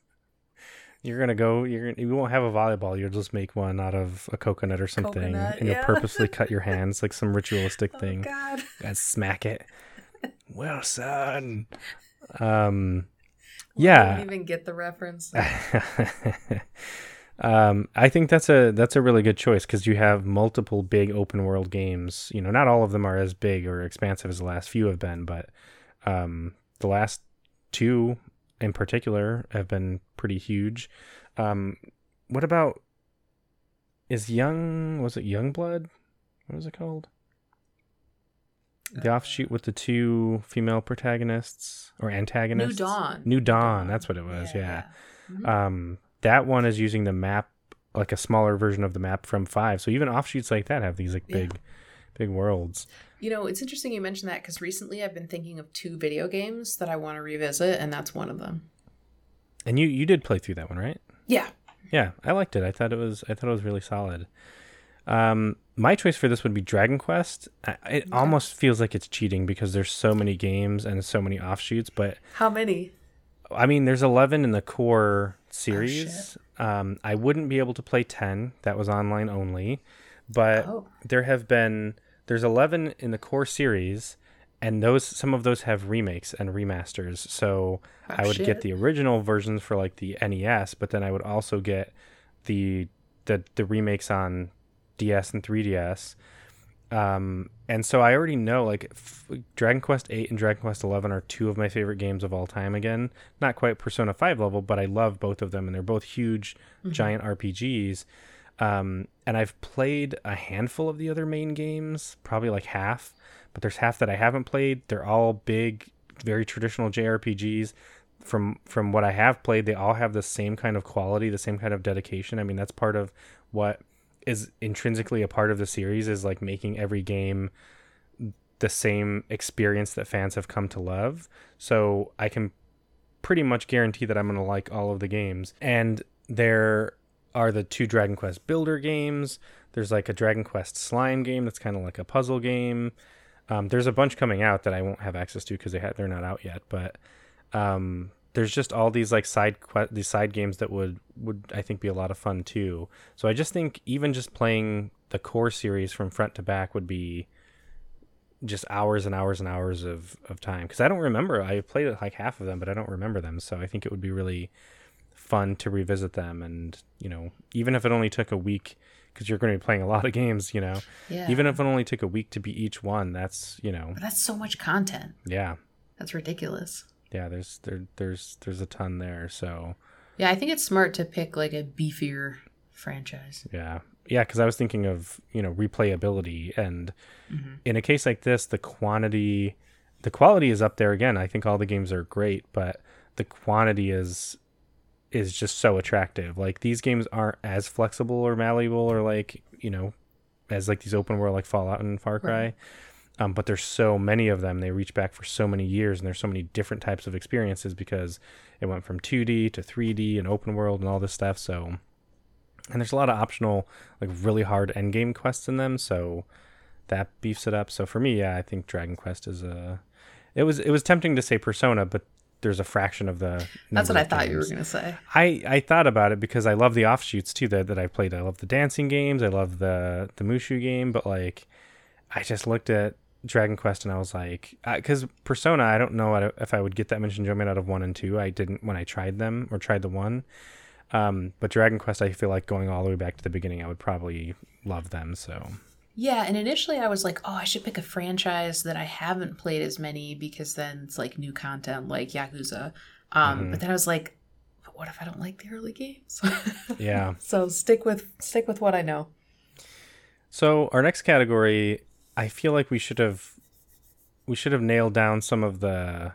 you're gonna go. You're gonna, you won't have a volleyball. You'll just make one out of a coconut or something, Coconut, and you'll purposely cut your hands like some ritualistic oh thing god and smack it. Wilson. Um. I Yeah. even get the reference um, I think that's a that's a really good choice because you have multiple big open world games. You know, not all of them are as big or expansive as the last few have been, but um, the last two in particular have been pretty huge. Um, what about is Young? Was it Youngblood? What was it called? The Uh, offshoot with the two female protagonists or antagonists. new dawn New Dawn. That's what it was. yeah. Mhm. Um, that one is using the map, like a smaller version of the map from five. So even offshoots like that have these like Yeah. big, big worlds. you know it's interesting you mentioned that because recently i've been thinking of two video games that i want to revisit and that's one of them And you you did play through that one, right? yeah Yeah, I liked it. I thought it was I thought it was really solid. Um, my choice for this would be Dragon Quest. I, it Okay. almost feels like it's cheating because there's so many games and so many offshoots. But how many I mean, there's 11 in the core series. um, I wouldn't be able to play 10. That was online only. But oh there have been there's 11 in the core series and those some of those have remakes and remasters so Oh, i would shit. get the original versions for like the nes but then i would also get the the the remakes on DS and 3DS. Um, and so I already know like f- Dragon Quest 8 and Dragon Quest 11 are two of my favorite games of all time again. Not quite Persona 5 level, but I love both of them and they're both huge Mhm. giant RPGs. Um, and I've played a handful of the other main games, probably like half, but there's half that I haven't played. They're all big, very traditional JRPGs. From from what I have played, they all have the same kind of quality, the same kind of dedication. I mean, that's part of what is intrinsically a part of the series is like making every game the same experience that fans have come to love. So I can pretty much guarantee that I'm going to like all of the games. And there are the two Dragon Quest builder games. There's like a Dragon Quest slime game that's kind of like a puzzle game. Um, there's a bunch coming out that I won't have access to because they ha- they're not out yet. But um, there's just all these like side que- these side games that would would I think be a lot of fun too. So I just think even just playing the core series from front to back would be just hours and hours and hours of, of time because I don't remember. I played like half of them, but I don't remember them. So I think it would be really fun to revisit them. And you know, even if it only took a week, because you're going to be playing a lot of games, you know, Yeah. even if it only took a week to beat each one, that's you know, But that's so much content. yeah, That's ridiculous. yeah. There's there there's there's a ton there. So Yeah, I think it's smart to pick like a beefier franchise. yeah, yeah. Because I was thinking of you know replayability and hmm in a case like this, the quantity, the quality is up there again. I think all the games are great, but the quantity is is just so attractive. Like these games aren't as flexible or malleable or like you know as like these open world like Fallout and Far Cry. Right. Um, but there's so many of them. They reach back for so many years, and there's so many different types of experiences because it went from 2D to 3D and open world and all this stuff. So, and there's a lot of optional, like really hard end game quests in them. So that beefs it up. So for me, yeah, I think Dragon Quest is a. It was it was tempting to say Persona, but there's a fraction of the. That's what I thought you were gonna say. I, I thought about it because I love the offshoots too that, that I played. I love the dancing games. I love the the Musou game, but like, I just looked at Dragon Quest and I was like, because Persona, I don't know if I would get that much enjoyment out of one and two. I didn't when I tried them or tried the one. Um, but Dragon Quest, I feel like going all the way back to the beginning, I would probably love them. So Yeah, and initially I was like, oh, I should pick a franchise that I haven't played as many because then it's like new content like Yakuza. Um, Mhm. But then I was like, but what if I don't like the early games? yeah. so stick with stick with what I know. So our next category, I feel like we should have we should have nailed down some of the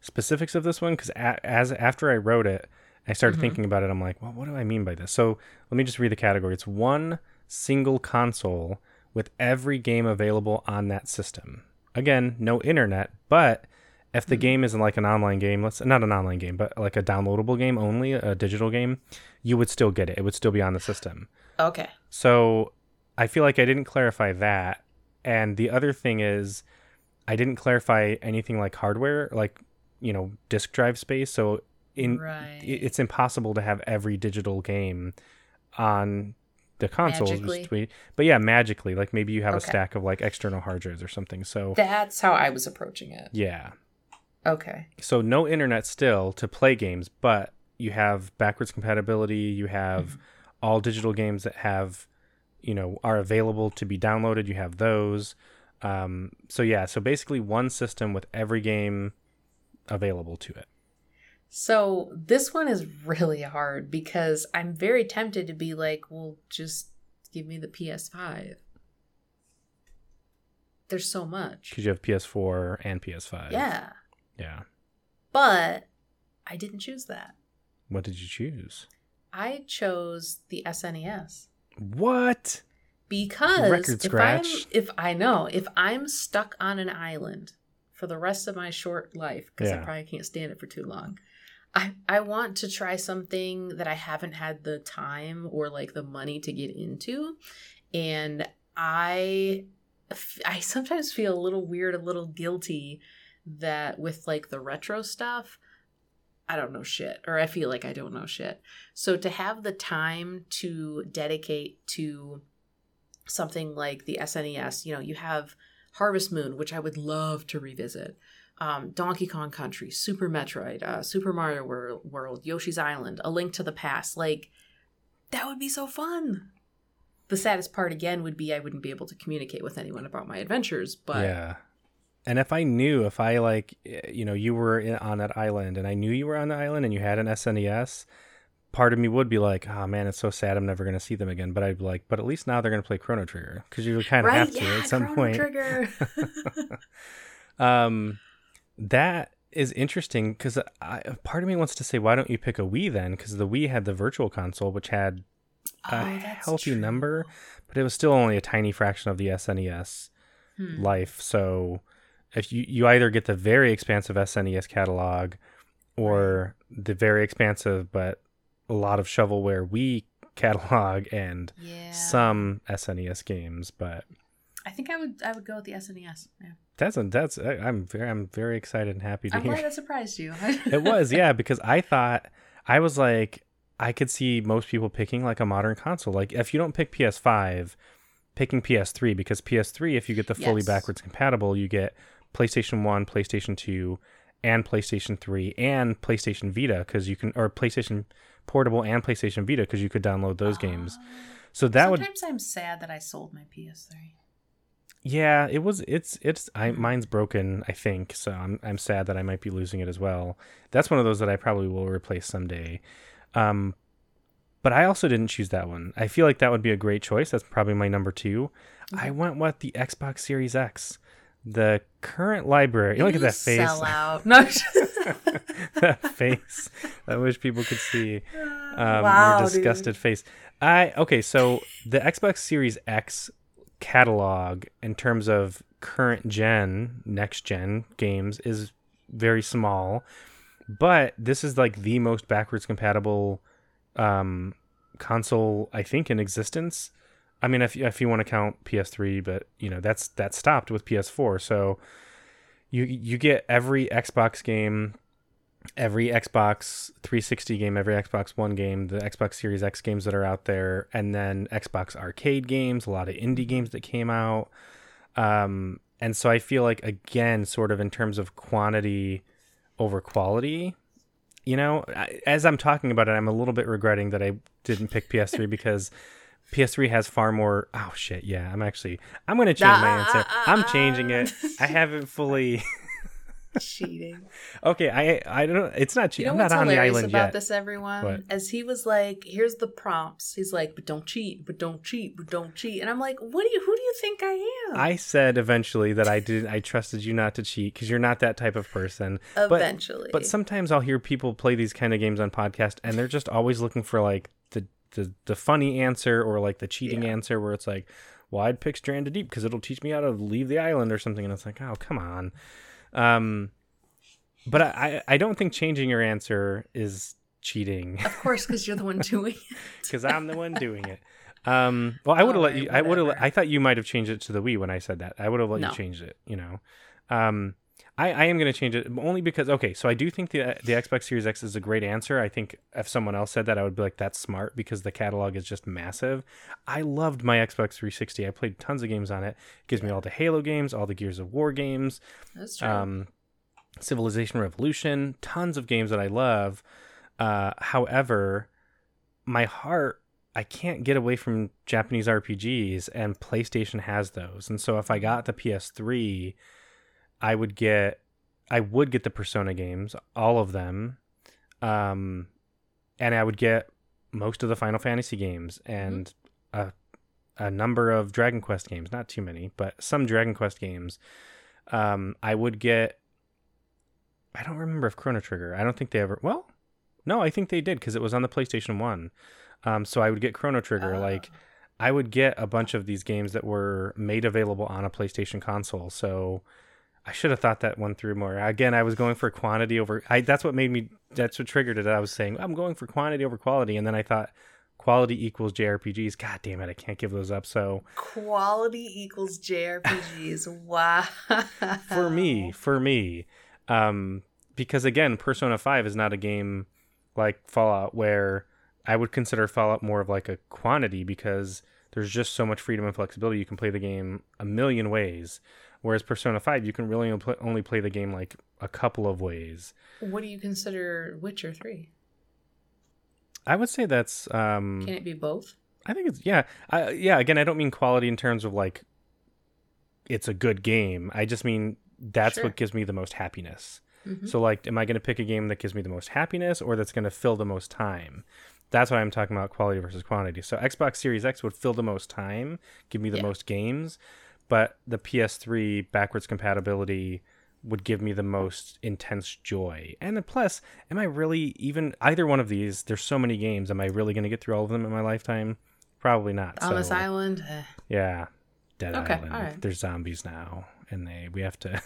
specifics of this one because as after I wrote it, I started Mhm. thinking about it. I'm like, well, what do I mean by this? So let me just read the category. It's one single console with every game available on that system. Again, no internet, but if the Mhm. game isn't like an online game, let's not an online game, but like a downloadable game only, a digital game, you would still get it. It would still be on the system. Okay. So I feel like I didn't clarify that. And the other thing is, I didn't clarify anything like hardware, like, you know, disk drive space. So in right. it's impossible to have every digital game on the consoles. which Magically? we- But yeah, magically, like maybe you have a stack of like external hard drives or something. So That's how I was approaching it. yeah. Okay. So no internet still to play games, but you have backwards compatibility. You have Mhm. all digital games that have, you know, are available to be downloaded. You have those. Um, so yeah, so basically one system with every game available to it. So this one is really hard because I'm very tempted to be like, well, just give me the PS5. There's so much. Because you have PS4 and PS5. Yeah. Yeah. But I didn't choose that. What did you choose? I chose the SNES What? because Record if I'm scratch. if I know if I'm stuck on an island for the rest of my short life because I probably can't stand it for too long. I, I want to try something that I haven't had the time or like the money to get into. And I I sometimes feel a little weird, a little guilty that with like the retro stuff, I don't know shit, or I feel like I don't know shit. So to have the time to dedicate to something like the SNES, you know, you have Harvest Moon, which I would love to revisit. Um, Donkey Kong Country, Super Metroid, uh, Super Mario Wor- World, Yoshi's Island, A Link to the Past. Like, that would be so fun. the saddest part again would be I wouldn't be able to communicate with anyone about my adventures. But yeah. And if I knew, if I like, you know, you were in, on that island and I knew you were on the island and you had an SNES, part of me would be like, oh man, it's so sad. I'm never going to see them again. But I'd be like, but at least now they're going to play Chrono Trigger because you kind of right, have to yeah, at some Chrono point. Trigger. um, that is interesting because part of me wants to say, why don't you pick a Wii then? Because the Wii had the Virtual Console, which had a Oh, healthy true. number, but it was still only a tiny fraction of the SNES Hmm. life. So if you you either get the very expansive SNES catalog or the very expansive but a lot of shovelware Wii catalog and Yeah. some SNES games, but I think I would I would go with the SNES. Yeah. That's a, that's I'm very I'm very excited and happy to I'm hear. glad that surprised you. it was yeah because I thought I was like I could see most people picking like a modern console. Like if you don't pick PS5, picking PS3 because PS3 if you get the fully Yes. backwards compatible, you get PlayStation 1, PlayStation 2, and PlayStation 3 and PlayStation Vita because you can or PlayStation Portable and PlayStation Vita because you could download those games. Ah. So that would Sometimes I'm sad that I sold my PS3. Yeah, it was. It's it's. I Mhm. mine's broken. I think so. I'm I'm sad that I might be losing it as well. That's one of those that I probably will replace someday. Um, but I also didn't choose that one. I feel like that would be a great choice. That's probably my number two. I went with the Xbox Series X, the current library. Look at that face. Sell out. No. that face. I wish people could see um, wow, your dude. disgusted face. I okay, so the Xbox Series X catalog in terms of current gen, next gen games is very small, but this is like the most backwards compatible um, console I think in existence. I mean, if if you want to count PS3, but you know that's that stopped with PS4, so you you get every Xbox game every Xbox 360 game, every Xbox One game, the Xbox Series X games that are out there, and then Xbox arcade games, a lot of indie games that came out. Um, and so I feel like, again, sort of in terms of quantity over quality, you know, as I'm talking about it, I'm a little bit regretting that I didn't pick PS3 because PS3 has far more. Oh, shit. Yeah, I'm actually, I'm going to change my answer. Uh, uh, I'm uh, changing it. I haven't fully. cheating. Okay, I I don't know. It's not You cheating. know I'm not on the island about yet. this, everyone? What? As he was like, "Here's the prompts." He's like, "But don't cheat. But don't cheat. But don't cheat." And I'm like, "What do you? Who do you think I am?" I said eventually that I did. I trusted you not to cheat because you're not that type of person. But Eventually, but sometimes I'll hear people play these kind of games on podcast, and they're just always looking for like the the the funny answer or like the cheating Yeah. answer where it's like, well, I'd pick Stranded Deep because it'll teach me how to leave the island or something, and it's like, oh, come on. Um, but I I don't think changing your answer is cheating. of course, because you're the one doing it. because I'm the one doing it. Um, well, I would have let Alright, you. I would have. I thought you might have changed it to the Wii when I said that. I would have let No. you change it. You know, um, I, I am going to change it only because okay. So I do think the the Xbox Series X is a great answer. I think if someone else said that, I would be like, that's smart because the catalog is just massive. I loved my Xbox 360. I played tons of games on it. It gives me all the Halo games, all the Gears of War games That's true. um, Civilization Revolution, tons of games that I love. Uh, however, my heart, I can't get away from Japanese RPGs, and PlayStation has those. And so if I got the PS3, I would get, I would get the Persona games, all of them, um, and I would get most of the Final Fantasy games and a a number of Dragon Quest games, not too many, but some Dragon Quest games. Um, I would get. I don't remember if Chrono Trigger. I don't think they ever. Well, no, I think they did because it was on the PlayStation One. Um, so I would get Chrono Trigger. Oh. Like, I would get a bunch of these games that were made available on a PlayStation console. So I should have thought that one through more. Again, I was going for quantity over. I that's what made me. That's what triggered it. I was saying I'm going for quantity over quality, and then I thought quality equals JRPGs. God damn it, I can't give those up. So Quality equals JRPGs. wow. for me, for me, um, because again, Persona Five is not a game like Fallout where I would consider Fallout more of like a quantity because there's just so much freedom and flexibility. You can play the game a million ways, whereas Persona Five you can really only play- the game like a couple of ways. What do you consider Witcher Three? I would say that's um, Can it be both? I think it's yeah, I, yeah. Again, I don't mean quality in terms of like it's a good game. I just mean that's Sure. what gives me the most happiness. Mhm. So like, am I going to pick a game that gives me the most happiness or that's going to fill the most time? That's why I'm talking about quality versus quantity. So Xbox Series X would fill the most time, give me the Yeah. most games, but the PS3 backwards compatibility would give me the most intense joy. And then plus, am I really even either one of these? There's so many games. Am I really going to get through all of them in my lifetime? Probably not. On this So, island, eh. Yeah, Dead Okay, Island. There's zombies now, and they we have to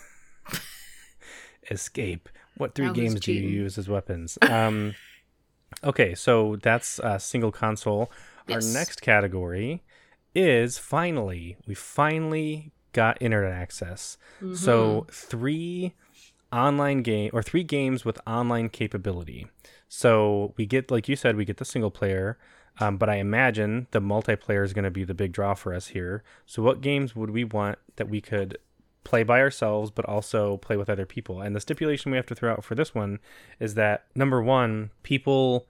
escape. What three games do you use as weapons? Um, okay, so that's uh, single console. Yes. Our next category is finally we finally got internet access. Mm-hmm. So three online game or three games with online capability. So we get, like you said, we get the single player, um, but I imagine the multiplayer is going to be the big draw for us here. So what games would we want that we could play by ourselves, but also play with other people? And the stipulation we have to throw out for this one is that number one, people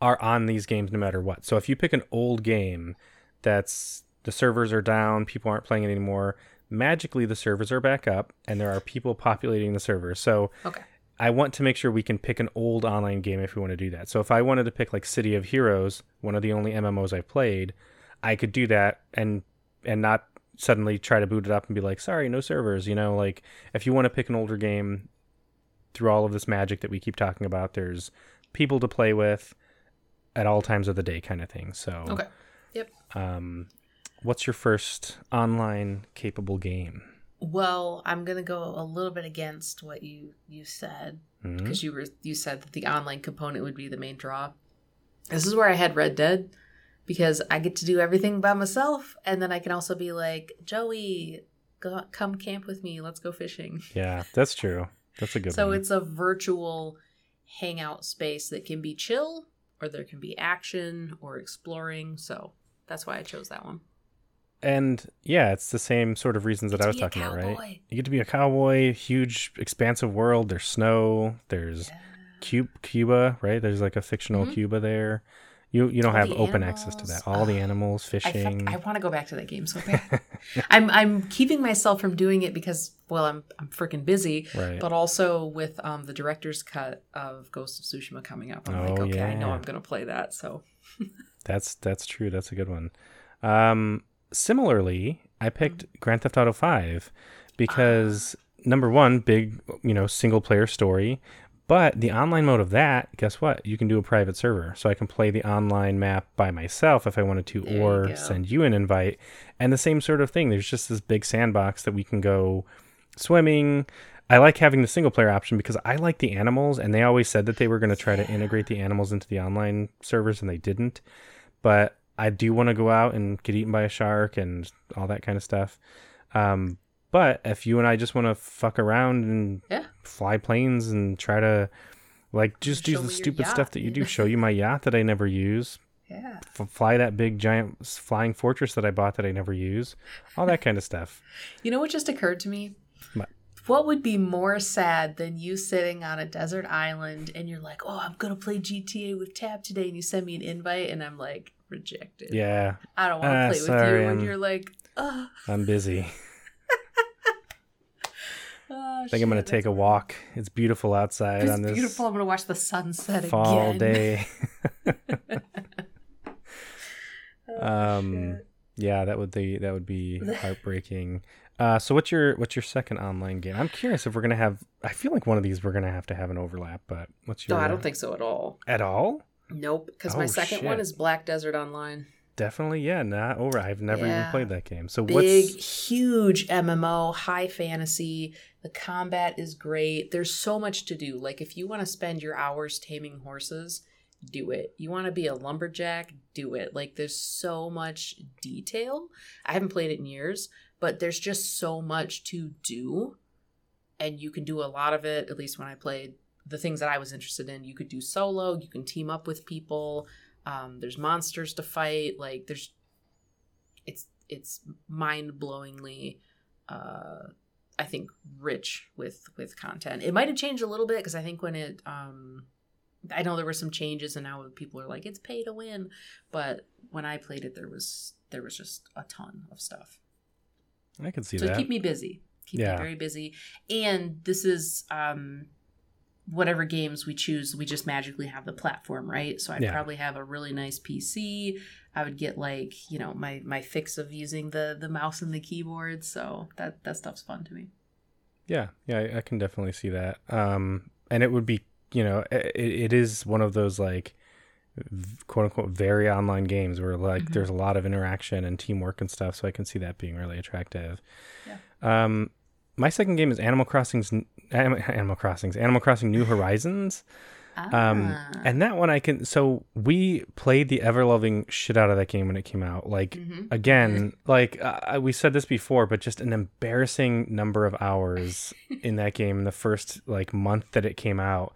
are on these games no matter what. So if you pick an old game that's the servers are down, people aren't playing it anymore, magically the servers are back up and there are people populating the servers. So okay. I want to make sure we can pick an old online game if we want to do that. So if I wanted to pick like City of Heroes, one of the only MMOs I've played, I could do that and and not suddenly try to boot it up and be like, sorry, no servers. You know, like if you want to pick an older game through all of this magic that we keep talking about, there's people to play with at all times of the day kind of thing. So Okay. Yep. um what's your first online capable game? Well, I'm gonna go a little bit against what you you said Mhm. because you were you said that the online component would be the main draw. This is where I had Red Dead because I get to do everything by myself, and then I can also be like Joey, go, come camp with me. Let's go fishing. Yeah, that's true. That's a good so one. it's a virtual hangout space that can be chill, or there can be action or exploring. So that's why I chose that one. And yeah, it's the same sort of reasons that I was talking about, right? You get to be a cowboy, huge, expansive world. There's snow. There's Yeah. Cu- Cuba, right? There's like a fictional Mhm. Cuba there. You you don't All have open access to that. animals. All the animals, I, fishing. I want to go back to that game so bad. I'm I'm keeping myself from doing it because well I'm I'm freaking busy, right. but also with um the director's cut of Ghost of Tsushima coming up, I'm like Oh, okay I know. I'm gonna play that. So That's that's true. That's a good one. Um, similarly, I picked Mm-hmm. Grand Theft Auto Five because Ah. number one, big you know single player story, but the online mode of that, guess what? You can do a private server, so I can play the online map by myself if I wanted to, There you or send you an invite. And the same sort of thing. There's just this big sandbox that we can go swimming. I like having the single player option because I like the animals, and they always said that they were going to try to integrate the animals into the online servers, and they didn't. But I do want to go out and get eaten by a shark and all that kind of stuff. Um, but if you and I just want to fuck around and Yeah. fly planes and try to like just do the stupid stuff that you do, show you my yacht that I never use, yeah. f- fly that big giant flying fortress that I bought that I never use, all that kind of stuff. You know what just occurred to me? What? Would be more sad than you sitting on a desert island and you're like, "Oh, I'm gonna play GTA with Tab today," and you send me an invite, and I'm like, rejected. Yeah, I don't want to Ah, play with you, and I'm- you're like, "Oh, I'm busy. oh I think I'm gonna take a amazing." walk. It's beautiful outside It's on this beautiful. I'm gonna watch the sunset fall again. day. Oh, Um, shit. Yeah, that would be that would be heartbreaking. Uh, so what's your what's your second online game? I'm curious if we're gonna have. I feel like one of these we're gonna have to have an overlap, but what's your? No, I don't think so at all. at all. Nope, because my Oh, second one is Black Desert Online. Definitely, yeah, not over. I've never even played that game. So Big, what's huge MMO, high fantasy. The combat is great. There's so much to do. Like if you want to spend your hours taming horses, do it. You want to be a lumberjack, do it. Like there's so much detail. I haven't played it in years, but there's just so much to do. And you can do a lot of it, at least when I played the things that I was interested in. You could do solo, you can team up with people. Um, there's monsters to fight. Like there's it's it's mind-blowingly uh I think rich with with content. It might have changed a little bit because I think when it um I know there were some changes, and now people are like it's pay to win. But when I played it, there was there was just a ton of stuff. I can see so that. keep me busy. Keep Yeah. me very busy. And this is um whatever games we choose, we just magically have the platform, right? So I'd Yeah. probably have a really nice PC. I would get like, you know, my my fix of using the the mouse and the keyboard. So that that stuff's fun to me. Yeah, yeah, I, I can definitely see that. Um, and it would be, you know, it, it is one of those like quote unquote very online games where like Mhm. there's a lot of interaction and teamwork and stuff. So I can see that being really attractive. Yeah. Um, my second game is Animal Crossing's Animal Crossing's Animal Crossing New Horizons. Um, Ah. and that one I can. So we played the ever loving shit out of that game when it came out. Like Mhm. again, like uh, we said this before, but just an embarrassing number of hours in that game in the first like month that it came out.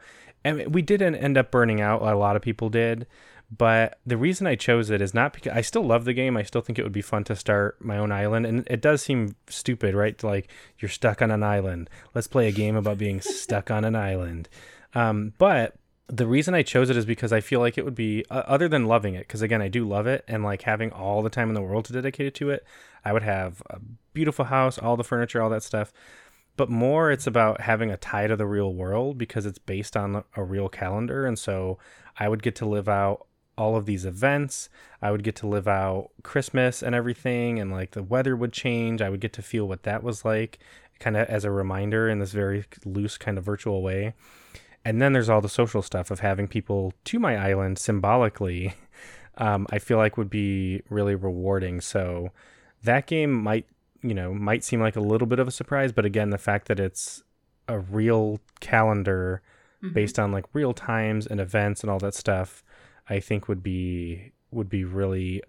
And we didn't end up burning out. A lot of people did. But the reason I chose it is not because I still love the game. I still think it would be fun to start my own island. And it does seem stupid, right? Like, you're stuck on an island. Let's play a game about being stuck on an island. Um, but the reason I chose it is because I feel like it would be, uh, other than loving it, because again, I do love it and like having all the time in the world to dedicate it to it, I would have a beautiful house, all the furniture, all that stuff. But more, it's about having a tie to the real world because it's based on a real calendar. And so I would get to live out all of these events. I would get to live out Christmas and everything, and like the weather would change. I would get to feel what that was like, kind of as a reminder in this very loose, kind of virtual way. And then there's all the social stuff of having people to my island symbolically. Um, I feel like would be really rewarding. So that game might, you know, might seem like a little bit of a surprise, but again, the fact that it's a real calendar Mhm. based on like real times and events and all that stuff i think would be would be really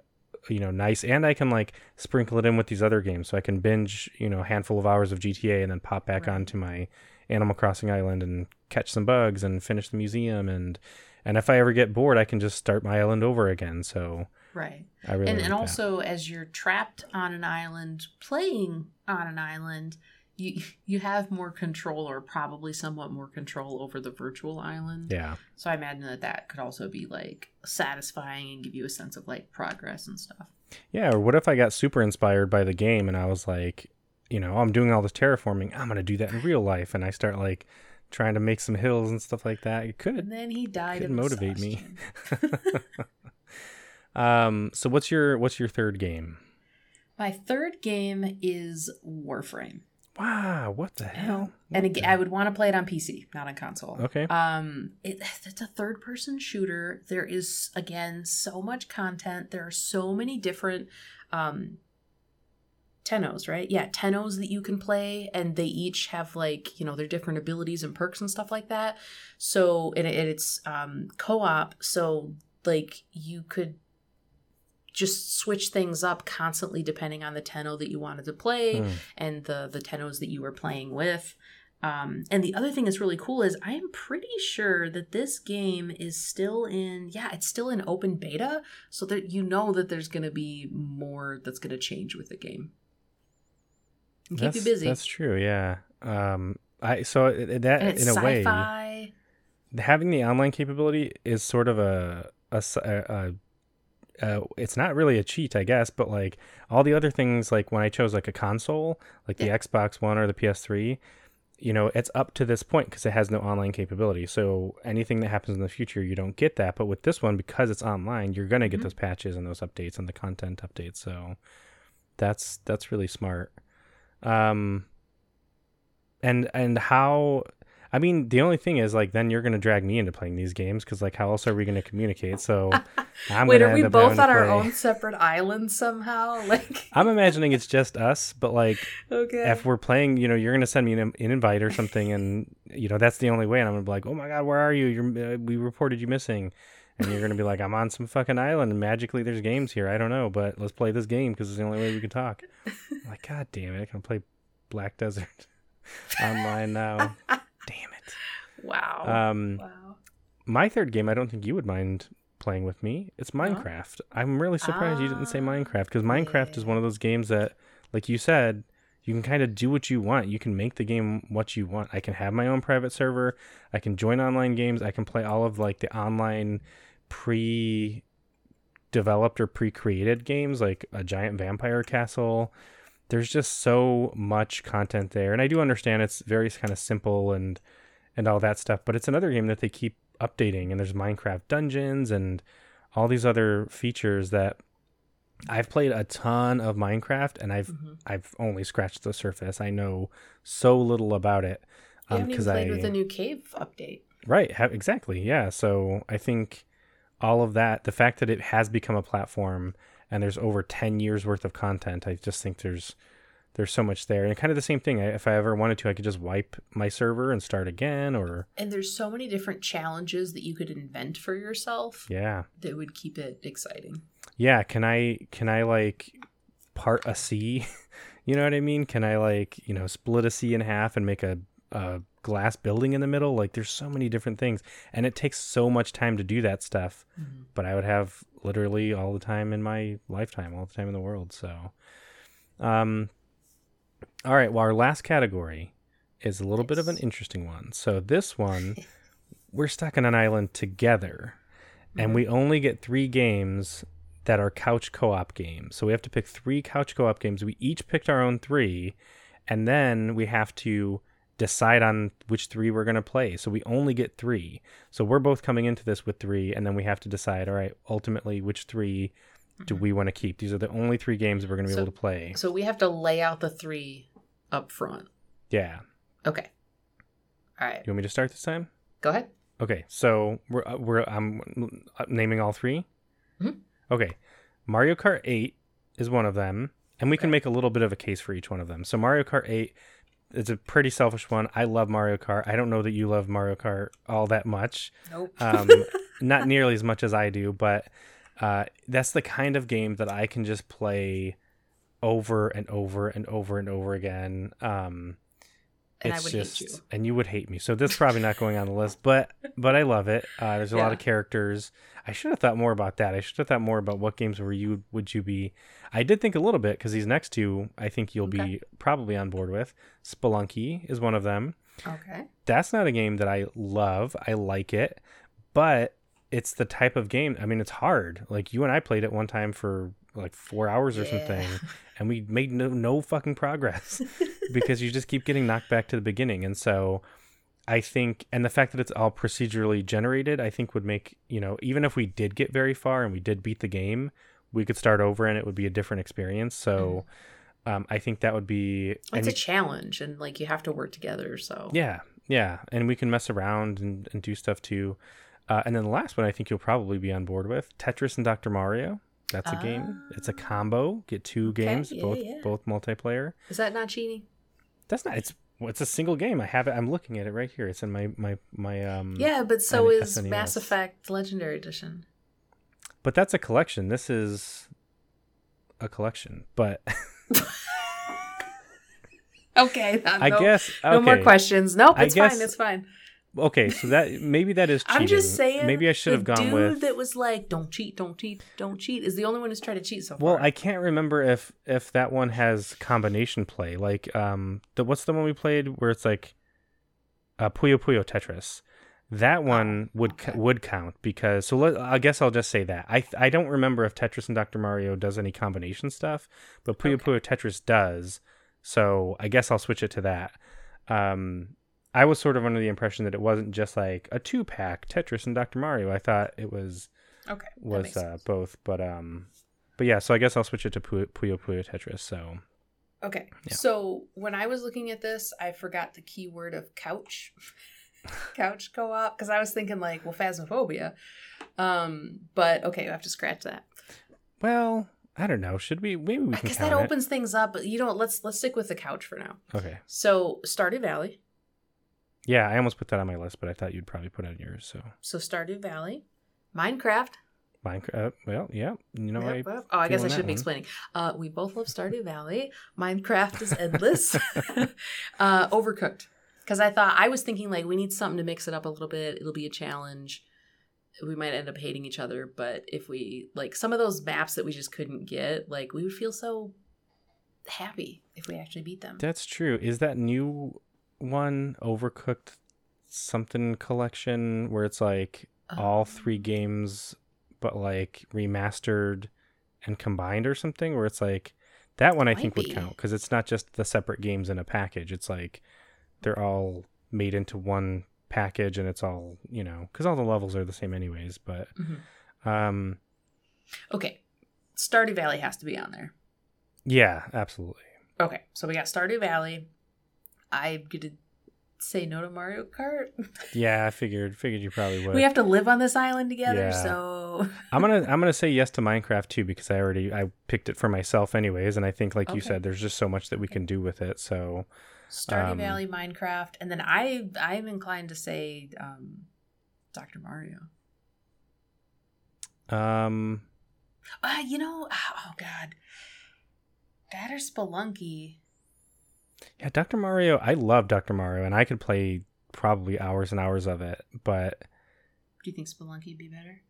you know nice and i can like sprinkle it in with these other games so i can binge you know a handful of hours of gta and then pop back Right. onto my animal crossing island and catch some bugs and finish the museum and and if i ever get bored i can just start my island over again so right. i really and and that. also as you're trapped on an island playing on an island you you have more control or probably somewhat more control over the virtual island yeah so i imagine that that could also be like satisfying and give you a sense of like progress and stuff Yeah, or what if I got super inspired by the game and I was like, you know, I'm doing all this terraforming. I'm gonna do that in real life, and I start like trying to make some hills and stuff like that. It could. and then he died Could of motivate me. um. So what's your what's your third game? my third game is warframe Wow, what the hell? and What again, the- I would want to play it on PC, not on console. Okay. Um, it, it's a third person shooter. There is again so much content. There are so many different um Tennos, right? Yeah, Tennos that you can play, and they each have like you know their different abilities and perks and stuff like that. So and, it, and it's um co-op, so like you could just switch things up constantly depending on the Tenno that you wanted to play Hmm. and the the tennos that you were playing with. Um, and the other thing that's really cool is I am pretty sure that this game is still in yeah it's still in open beta, so that you know that there's going to be more that's going to change with the game. And keep that's, you busy. That's true. Yeah. Um. I so that and it's in a way sci-fi. having the online capability is sort of a a- a- uh, it's not really a cheat, I guess, but like all the other things, like when I chose like a console, like the Xbox One or the PS3, you know, it's up to this point because it has no online capability. So anything that happens in the future, you don't get that. But with this one, because it's online, you're gonna get Mhm. those patches and those updates and the content updates. So that's that's really smart. Um, and and how I mean, the only thing is like then you're gonna drag me into playing these games because like how else are we gonna communicate? So I'm Wait, gonna are we both on our play- own separate islands somehow? Like, I'm imagining it's just us, but like okay, if we're playing, you know, you're gonna send me an, an invite or something, and you know that's the only way. And I'm gonna be like, oh my god, where are you? You're uh, we reported you missing, and you're gonna be like, I'm on some fucking island, and magically there's games here. I don't know, but let's play this game because it's the only way we can talk. I'm like, god damn it, I can play Black Desert online now. Damn it. wow, Um, wow. my third game, I don't think you would mind playing with me. It's Minecraft. I'm really surprised you didn't say Ah, Minecraft because Minecraft is one of those games that, like you said, you can kind of do what you want. You can make the game what you want. I can have my own private server. I can join online games. I can play all of like the online pre developed or pre created games like a giant vampire castle. There's just so much content there. And I do understand it's very kind of simple and and all that stuff, but it's another game that they keep updating and there's Minecraft dungeons and all these other features that I've played a ton of Minecraft and I've mm-hmm. I've only scratched the surface. I know so little about it. Um, because I played with the new cave update. Right, exactly. Yeah, so I think all of that, the fact that it has become a platform and there's over 10 years worth of content, I just think there's there's so much there. And kind of the same thing if i ever wanted to i could just wipe my server and start again or and there's so many different challenges that you could invent for yourself yeah. that would keep it exciting. Yeah can i can i like part a sea? You know what i mean? Can i like you know split a sea in half and make a, a glass building in the middle like there's so many different things and it takes so much time to do that stuff mm-hmm. but i would have literally all the time in my lifetime all the time in the world so um all right. Well, our last category is a little yes. bit of an interesting one. So this one, we're stuck on an island together, mm-hmm. and we only get three games that are couch co-op games. So we have to pick three couch co-op games. We each picked our own three, and then we have to decide on which three we're going to play. So we only get three. So we're both coming into this with three, and then we have to decide. All right, ultimately, which three do mm-hmm. we want to keep? These are the only three games we're going to be so, able to play. So we have to lay out the three up front. Yeah. Okay. All right. You want me to start this time? Go ahead. Okay. So we're uh, we're I'm naming all 3 mm-hmm. Okay. Mario Kart 8 is one of them, and we okay. can make a little bit of a case for each one of them. So Mario Kart 8 is a pretty selfish one. I love Mario Kart. I don't know that you love Mario Kart all that much. Nope. Um, not nearly as much as I do, but uh, that's the kind of game that I can just play over and over and over and over again. Um, and it's just, you. and you would hate me. So this is probably not going on the list, but but I love it. Uh, there's a yeah. lot of characters. I should have thought more about that. I should have thought more about what games were you would you be. I did think a little bit because these next two I think you'll okay. be probably on board with. Spelunky is one of them. Okay. That's not a game that I love. I like it, but it's the type of game. I mean, it's hard. Like you and I played it one time for like four hours or yeah. something, and we made no no fucking progress because you just keep getting knocked back to the beginning. And so, I think, and the fact that it's all procedurally generated, I think would make you know even if we did get very far and we did beat the game, we could start over and it would be a different experience. So. Mm. Um, I think that would be. It's a challenge, and like you have to work together. So yeah, yeah, and we can mess around and, and do stuff too. Uh, and then the last one I think you'll probably be on board with Tetris and Dr. Mario. That's a uh, game. It's a ah. combo. Get two okay, games, yeah, both yeah. both multiplayer. Is that not cheating? That's not. It's it's a single game. I have it. I'm looking at it right here. It's in my my my um. Yeah, but so is SNES. Mass Effect Legendary Edition. But that's a collection. This is a collection, but. okay. No, I guess. Okay. No more questions. Nope. It's guess, fine. It's fine okay, so that maybe that is cheating. I'm just saying. Maybe I should have gone dude with that was like, "Don't cheat, don't cheat, don't cheat." Is the only one who's tried to cheat so far. Well, I can't remember if if that one has combination play. Like, um, the what's the one we played where it's like, uh, Puyo Puyo Tetris. That oh, one would okay. would count because so let, I guess I'll just say that I I don't remember if Tetris and Dr Mario does any combination stuff, but Puyo okay. Puyo Tetris does. So I guess I'll switch it to that. Um, I was sort of under the impression that it wasn't just like a two pack Tetris and Dr. Mario. I thought it was okay was uh, both, but um, but yeah. So I guess I'll switch it to Puyo Puyo, Puyo Tetris. So okay. Yeah. So when I was looking at this, I forgot the keyword of couch, couch co op because I was thinking like well phasmophobia, um, but okay, I have to scratch that. Well, I don't know. Should we? Maybe we can. Because that opens things up. But you know, let's let's stick with the couch for now. Okay. So Stardew Valley. Yeah, I almost put that on my list, but I thought you'd probably put it on yours. So so Stardew Valley, Minecraft. Minecraft. Uh, well, yeah. You know, yep, I oh, I guess I should be explaining. Uh, we both love Stardew Valley. Minecraft is endless. uh, Overcooked, because I thought I was thinking like we need something to mix it up a little bit. It'll be a challenge. We might end up hating each other, but if we like some of those maps that we just couldn't get, like we would feel so happy if we actually beat them. That's true. Is that new one Overcooked something collection where it's like all Um, three games but like remastered and combined or something where it's like that one I Might think would count because it's not just the separate games in a package. It's like they're all made into one package and it's all, you know, cuz all the levels are the same anyways, but Mhm. um Okay, Stardew Valley has to be on there. yeah, absolutely. Okay, so we got Stardew Valley. I'm gonna say no to Mario Kart. Yeah, I figured figured you probably would. we have to live on this island together, Yeah. so I'm gonna I'm gonna say yes to Minecraft too because I already I picked it for myself anyways, and I think like you said, there's just so much that we can do with it. So Stardew Um, Valley, Minecraft, and then I I'm inclined to say um, Dr. Mario. um Uh, you know, oh god, that or Spelunky. Yeah, Dr. Mario, I love Dr. Mario, and I could play probably hours and hours of it, but Do you think Spelunky would be better?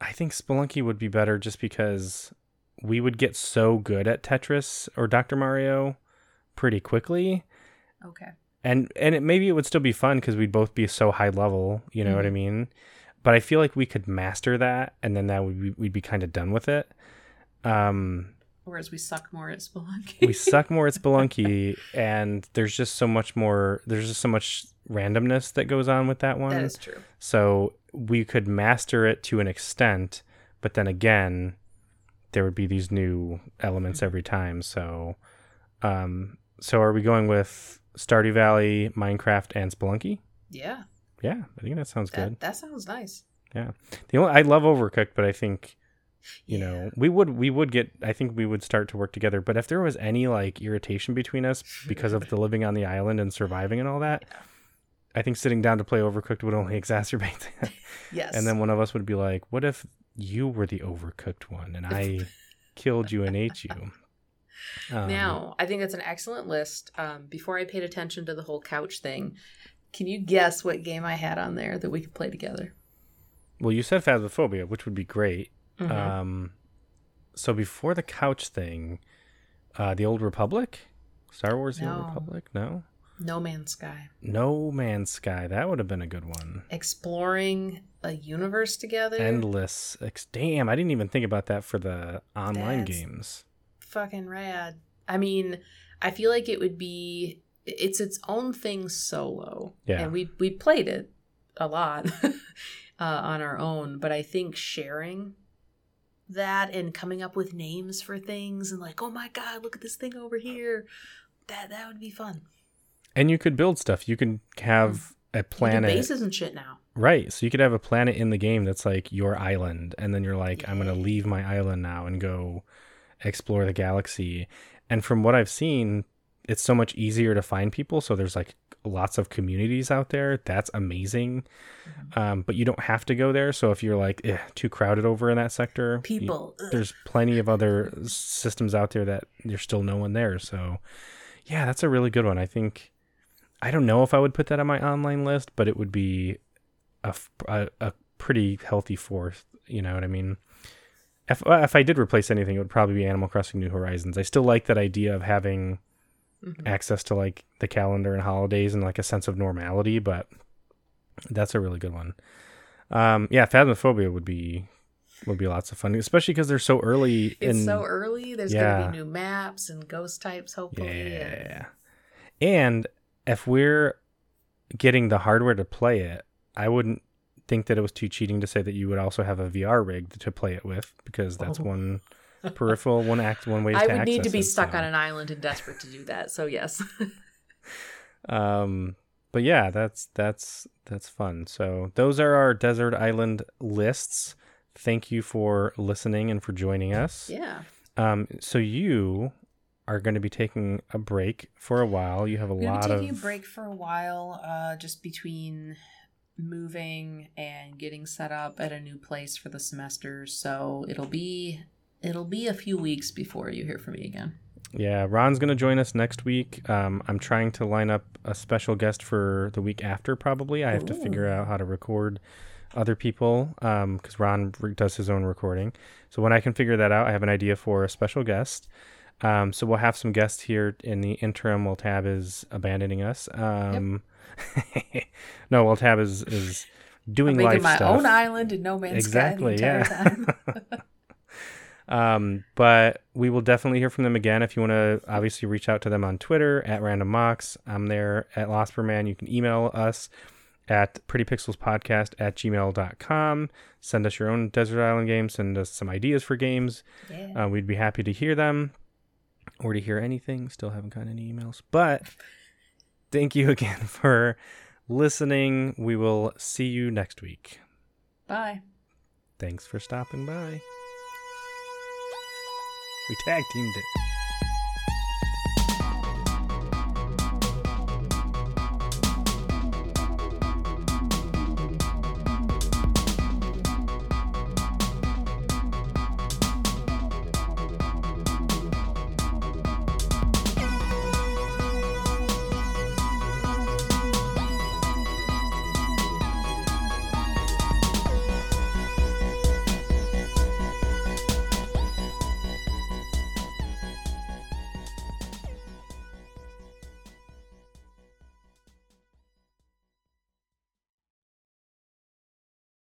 I think Spelunky would be better just because we would get so good at Tetris or Dr. Mario pretty quickly. Okay. and and it, maybe it would still be fun because we'd both be so high level you know what i Mhm. mean but i feel like we could master that and then that would be, we'd be kind of done with it um Whereas we suck more at Spelunky. we suck more at spelunky and there's just so much more there's just so much randomness that goes on with that one that is true. so we could master it to an extent but then again there would be these new elements every time so um so are we going with stardew valley minecraft and spelunky Yeah, yeah i think that sounds good that, that sounds nice. Yeah, the only i love overcooked but i think you Yeah. know we would we would get i think we would start to work together but if there was any like irritation between us because of the living on the island and surviving and all that Yeah. i think sitting down to play overcooked would only exacerbate that Yes. and then one of us would be like, "What if you were the overcooked one and I killed you and ate you?" Um, now, I think that's an excellent list. Um, before I paid attention to the whole couch thing, can you guess what game I had on there that we could play together? well, you said Phasmophobia, which would be great. Mhm. Um, so before the couch thing, uh, the Old Republic, Star Wars: The Old Republic, no, no Man's Sky. No Man's Sky, that would have been a good one. Exploring a universe together. Endless, ex- damn, I didn't even think about that for the online That's- games. fucking rad. I mean, I feel like it would be it's its own thing solo. Yeah. And we we played it a lot uh, on our own, but I think sharing that and coming up with names for things and like, oh my god, look at this thing over here. That that would be fun. And you could build stuff. You could have mm. a planet. bases and shit now. Right. So you could have a planet in the game that's like your island, and then you're like, I'm going to leave my island now and go explore the galaxy. And from what I've seen, it's so much easier to find people. So there's like lots of communities out there. That's amazing. Um, but you don't have to go there. So if you're like "Eh, too crowded over in that sector, People. ugh. there's plenty of other systems out there that there's still no one there. So, yeah, that's a really good one. I think I don't know if I would put that on my online list, but it would be a a pretty healthy fourth. You know what I mean? If uh, if I did replace anything, it would probably be Animal Crossing New Horizons. I still like that idea of having Mhm. access to like the calendar and holidays and like a sense of normality, but that's a really good one. Um, yeah, Phasmophobia would be would be lots of fun, especially because they're so early. It's in, so early. There's Yeah. gonna be new maps and ghost types, hopefully. and- yeah. And if we're getting the hardware to play it, I wouldn't think that it was too cheating to say that you would also have a VR rig to play it with because that's Oh. one peripheral, one act, one way. I to would need to be it, stuck so. on an island and desperate to do that. So yes. Um, but yeah, that's that's that's fun. So those are our desert island lists. Thank you for listening and for joining us. yeah. Um, so you are going to be taking a break for a while. You have a I'm gonna lot be of taking a break for a while, uh, just between moving and getting set up at a new place for the semester. So it'll be it'll be a few weeks before you hear from me again. Yeah, Ron's going to join us next week. Um, I'm trying to line up a special guest for the week after, probably. I have to figure out how to record other people because um, Ron does his own recording. So when I can figure that out, I have an idea for a special guest. Um, so we'll have some guests here in the interim while Tab is abandoning us. Um, yep. no, while Tab is is doing I'm life my stuff. own island in no man's exactly, sky the entire yeah. time. um, but we will definitely hear from them again. If you want to, obviously reach out to them on Twitter at Random Mocks. I'm there at Lost per Man. You can email us at prettypixelspodcast at gmail.com. Send us your own Desert Island games. Send us some ideas for games. Yeah. Uh, we'd be happy to hear them or to hear anything. Still haven't gotten any emails. But thank you again for listening. We will see you next week. Bye. Thanks for stopping by. We tag teamed it.